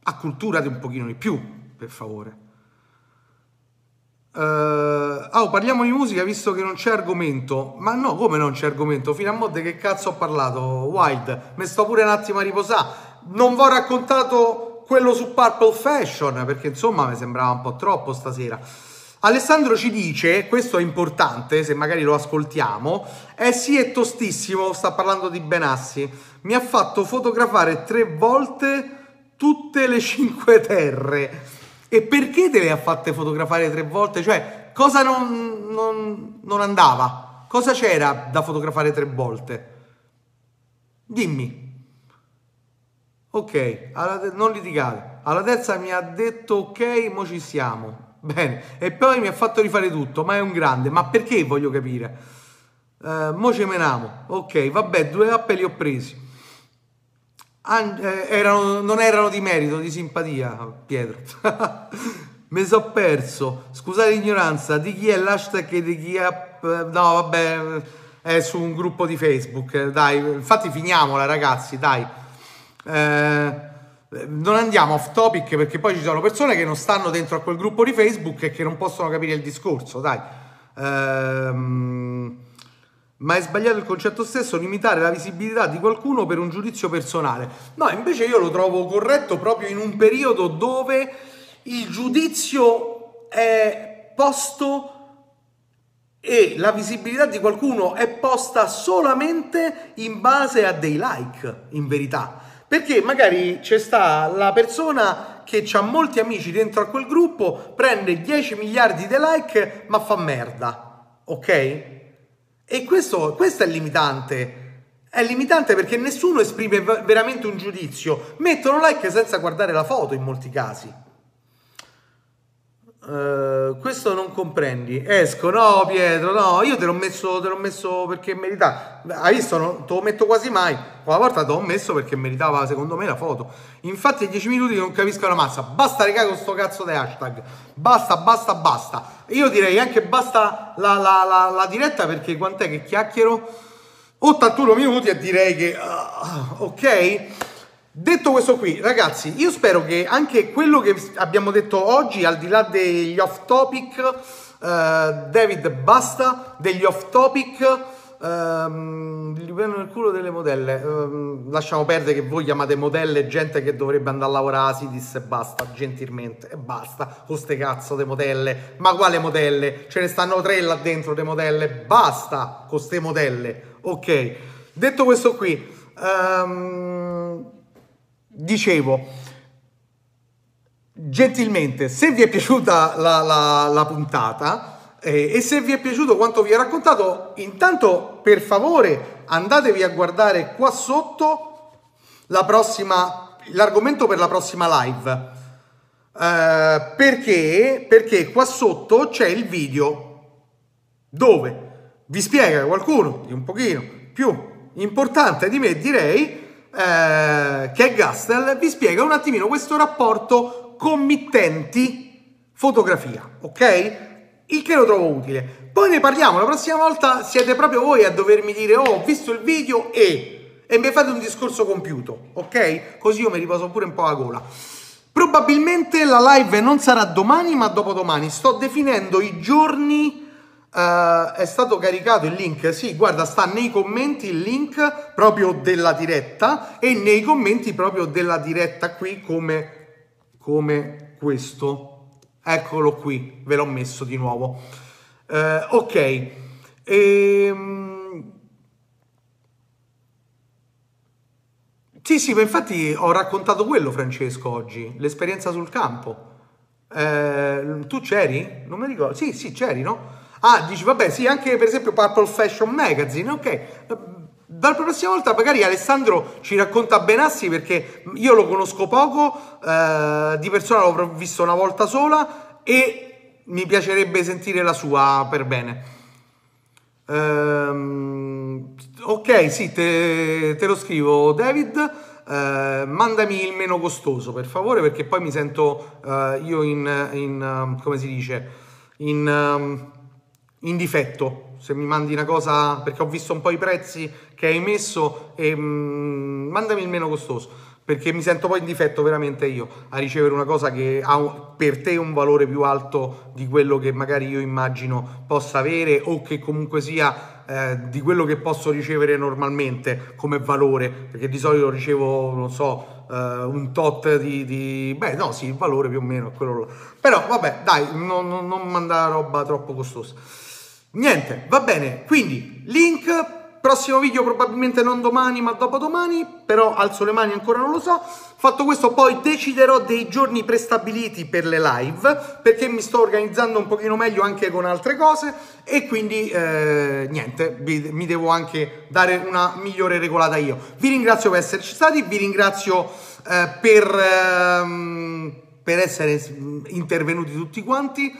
acculturati un pochino di più, per favore. Uh, oh, parliamo di musica visto che non c'è argomento. Ma no, come non c'è argomento? Fino a mo' che cazzo ho parlato? Wild, mi sto pure un attimo a riposare. Non vi ho raccontato quello su Purple Fashion perché insomma mi sembrava un po' troppo stasera. Alessandro ci dice, questo è importante, se magari lo ascoltiamo, eh sì è tostissimo, sta parlando di Benassi, mi ha fatto fotografare tre volte tutte le cinque terre. E perché te le ha fatte fotografare tre volte? Cioè, cosa non, non, non andava? Cosa c'era da fotografare tre volte? Dimmi. Ok, alla, non litigate. Alla terza mi ha detto ok, mo ci siamo. Bene, e poi mi ha fatto rifare tutto, ma è un grande. Ma perché voglio capire? Uh, mo ci menamo. Ok, vabbè, due app li ho presi. An- eh, erano, non erano di merito, di simpatia, Pietro. [LAUGHS] Mi sono perso. Scusate l'ignoranza, di chi è l'hashtag e di chi è... No, vabbè, è su un gruppo di Facebook. Dai, infatti finiamola ragazzi, dai. Eh non andiamo off topic perché poi ci sono persone che non stanno dentro a quel gruppo di Facebook e che non possono capire il discorso, dai. Ehm, ma è sbagliato il concetto stesso limitare la visibilità di qualcuno per un giudizio personale. No, invece io lo trovo corretto proprio in un periodo dove il giudizio è posto e la visibilità di qualcuno è posta solamente in base a dei like, in verità. Perché magari c'è sta la persona che ha molti amici dentro a quel gruppo, prende 10 miliardi di like, ma fa merda. Ok? E questo, questo è limitante. È limitante perché nessuno esprime veramente un giudizio. Mettono like senza guardare la foto in molti casi. Uh, questo non comprendi. Esco, no, Pietro, no, io te l'ho messo, te l'ho messo perché meritava. Hai visto? Non te lo metto quasi mai. Una volta te l'ho messo perché meritava, secondo me, la foto. Infatti, è 10 minuti non capisco la massa. Basta, regà, con sto cazzo di hashtag. Basta, basta, basta. Io direi anche basta la, la, la, la diretta perché quant'è che chiacchiero? 81 minuti e direi che. Uh, ok. Detto questo qui, ragazzi, io spero che anche quello che abbiamo detto oggi, al di là degli off topic, uh, David basta, degli off topic, um, gli prendono il culo delle modelle, um, lasciamo perdere che voi chiamate modelle gente che dovrebbe andare a lavorare a Sidis e basta, gentilmente, e basta, con ste cazzo di modelle, ma quale modelle? Ce ne stanno tre là dentro di modelle, basta con ste modelle, ok? Detto questo qui, um, dicevo, gentilmente, se vi è piaciuta la, la, la puntata eh, e se vi è piaciuto quanto vi ho raccontato, intanto per favore andatevi a guardare qua sotto la prossima, l'argomento per la prossima live. Eh, perché? Perché qua sotto c'è il video dove vi spiega qualcuno di un pochino più importante di me, direi, eh, che è Gastel, vi spiega un attimino questo rapporto committenti fotografia, ok? Il che lo trovo utile. Poi ne parliamo, la prossima volta siete proprio voi a dovermi dire oh, ho visto il video e... e mi fate un discorso compiuto, ok? Così io mi riposo pure un po' la gola. Probabilmente la live non sarà domani ma dopodomani. Sto definendo i giorni Uh, è stato caricato il link, sì, guarda, sta nei commenti il link proprio della diretta e nei commenti proprio della diretta qui come, come questo. Eccolo qui, ve l'ho messo di nuovo. Uh, ok. Ehm... Sì, sì, ma infatti ho raccontato quello, Francesco, oggi, l'esperienza sul campo. Eh, tu c'eri? Non mi ricordo. Sì, sì, c'eri, no? Ah, dici, vabbè, sì, anche per esempio Purple Fashion Magazine, ok. Dalla prossima volta magari Alessandro ci racconta Benassi perché io lo conosco poco, eh, di persona l'ho visto una volta sola e mi piacerebbe sentire la sua per bene. Um, ok, sì, te, te, lo scrivo David, uh, mandami il meno costoso per favore perché poi mi sento uh, io in, in um, come si dice, in... Um, in difetto se mi mandi una cosa perché ho visto un po' i prezzi che hai messo e mm, mandami il meno costoso perché mi sento poi in difetto veramente io a ricevere una cosa che ha per te un valore più alto di quello che magari io immagino possa avere o che comunque sia eh, di quello che posso ricevere normalmente come valore, perché di solito ricevo, non so, eh, un tot di, di, Beh, no, sì, il valore più o meno è quello là. Però, vabbè, dai, non, non, non mandare roba troppo costosa. Niente, va bene, quindi link Prossimo video probabilmente non domani ma dopodomani, però alzo le mani ancora non lo so. Fatto questo poi deciderò dei giorni prestabiliti per le live, perché mi sto organizzando un pochino meglio anche con altre cose e quindi eh, niente, mi devo anche dare una migliore regolata io. Vi ringrazio per esserci stati, vi ringrazio eh, per, ehm, per essere intervenuti tutti quanti.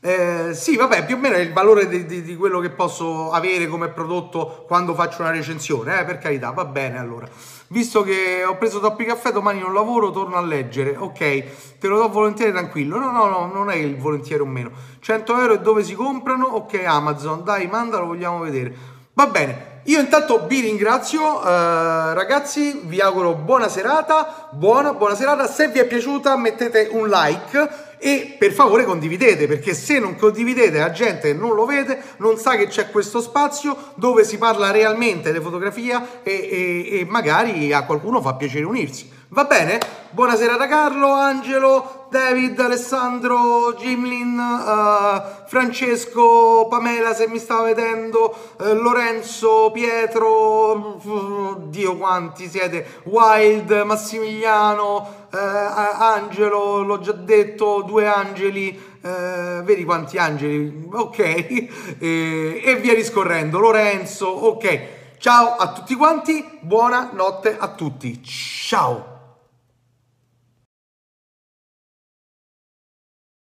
Eh, sì, vabbè, più o meno è il valore di, di, di, quello che posso avere come prodotto quando faccio una recensione, eh, per carità, va bene allora. Visto che ho preso troppi caffè, domani non lavoro, torno a leggere. Ok, te lo do volentieri tranquillo. No, no, no, non è il volentieri o meno. 100 euro e dove si comprano? Ok, Amazon, dai, mandalo, vogliamo vedere. Va bene, io intanto vi ringrazio, eh, ragazzi, vi auguro buona serata, buona, buona serata. Se vi è piaciuta mettete un like e per favore condividete perché se non condividete la gente non lo vede, non sa che c'è questo spazio dove si parla realmente di fotografia e, e, e magari a qualcuno fa piacere unirsi. Va bene? Buonasera da Carlo, Angelo, David, Alessandro, Gimlin, uh, Francesco, Pamela se mi sta vedendo, uh, Lorenzo, Pietro, uh, Dio quanti siete, Wild, Massimiliano, Angelo, l'ho già detto, due angeli, vedi quanti angeli, ok, [LAUGHS] e, e via discorrendo, Lorenzo, ok. Ciao a tutti quanti, buona a tutti, ciao!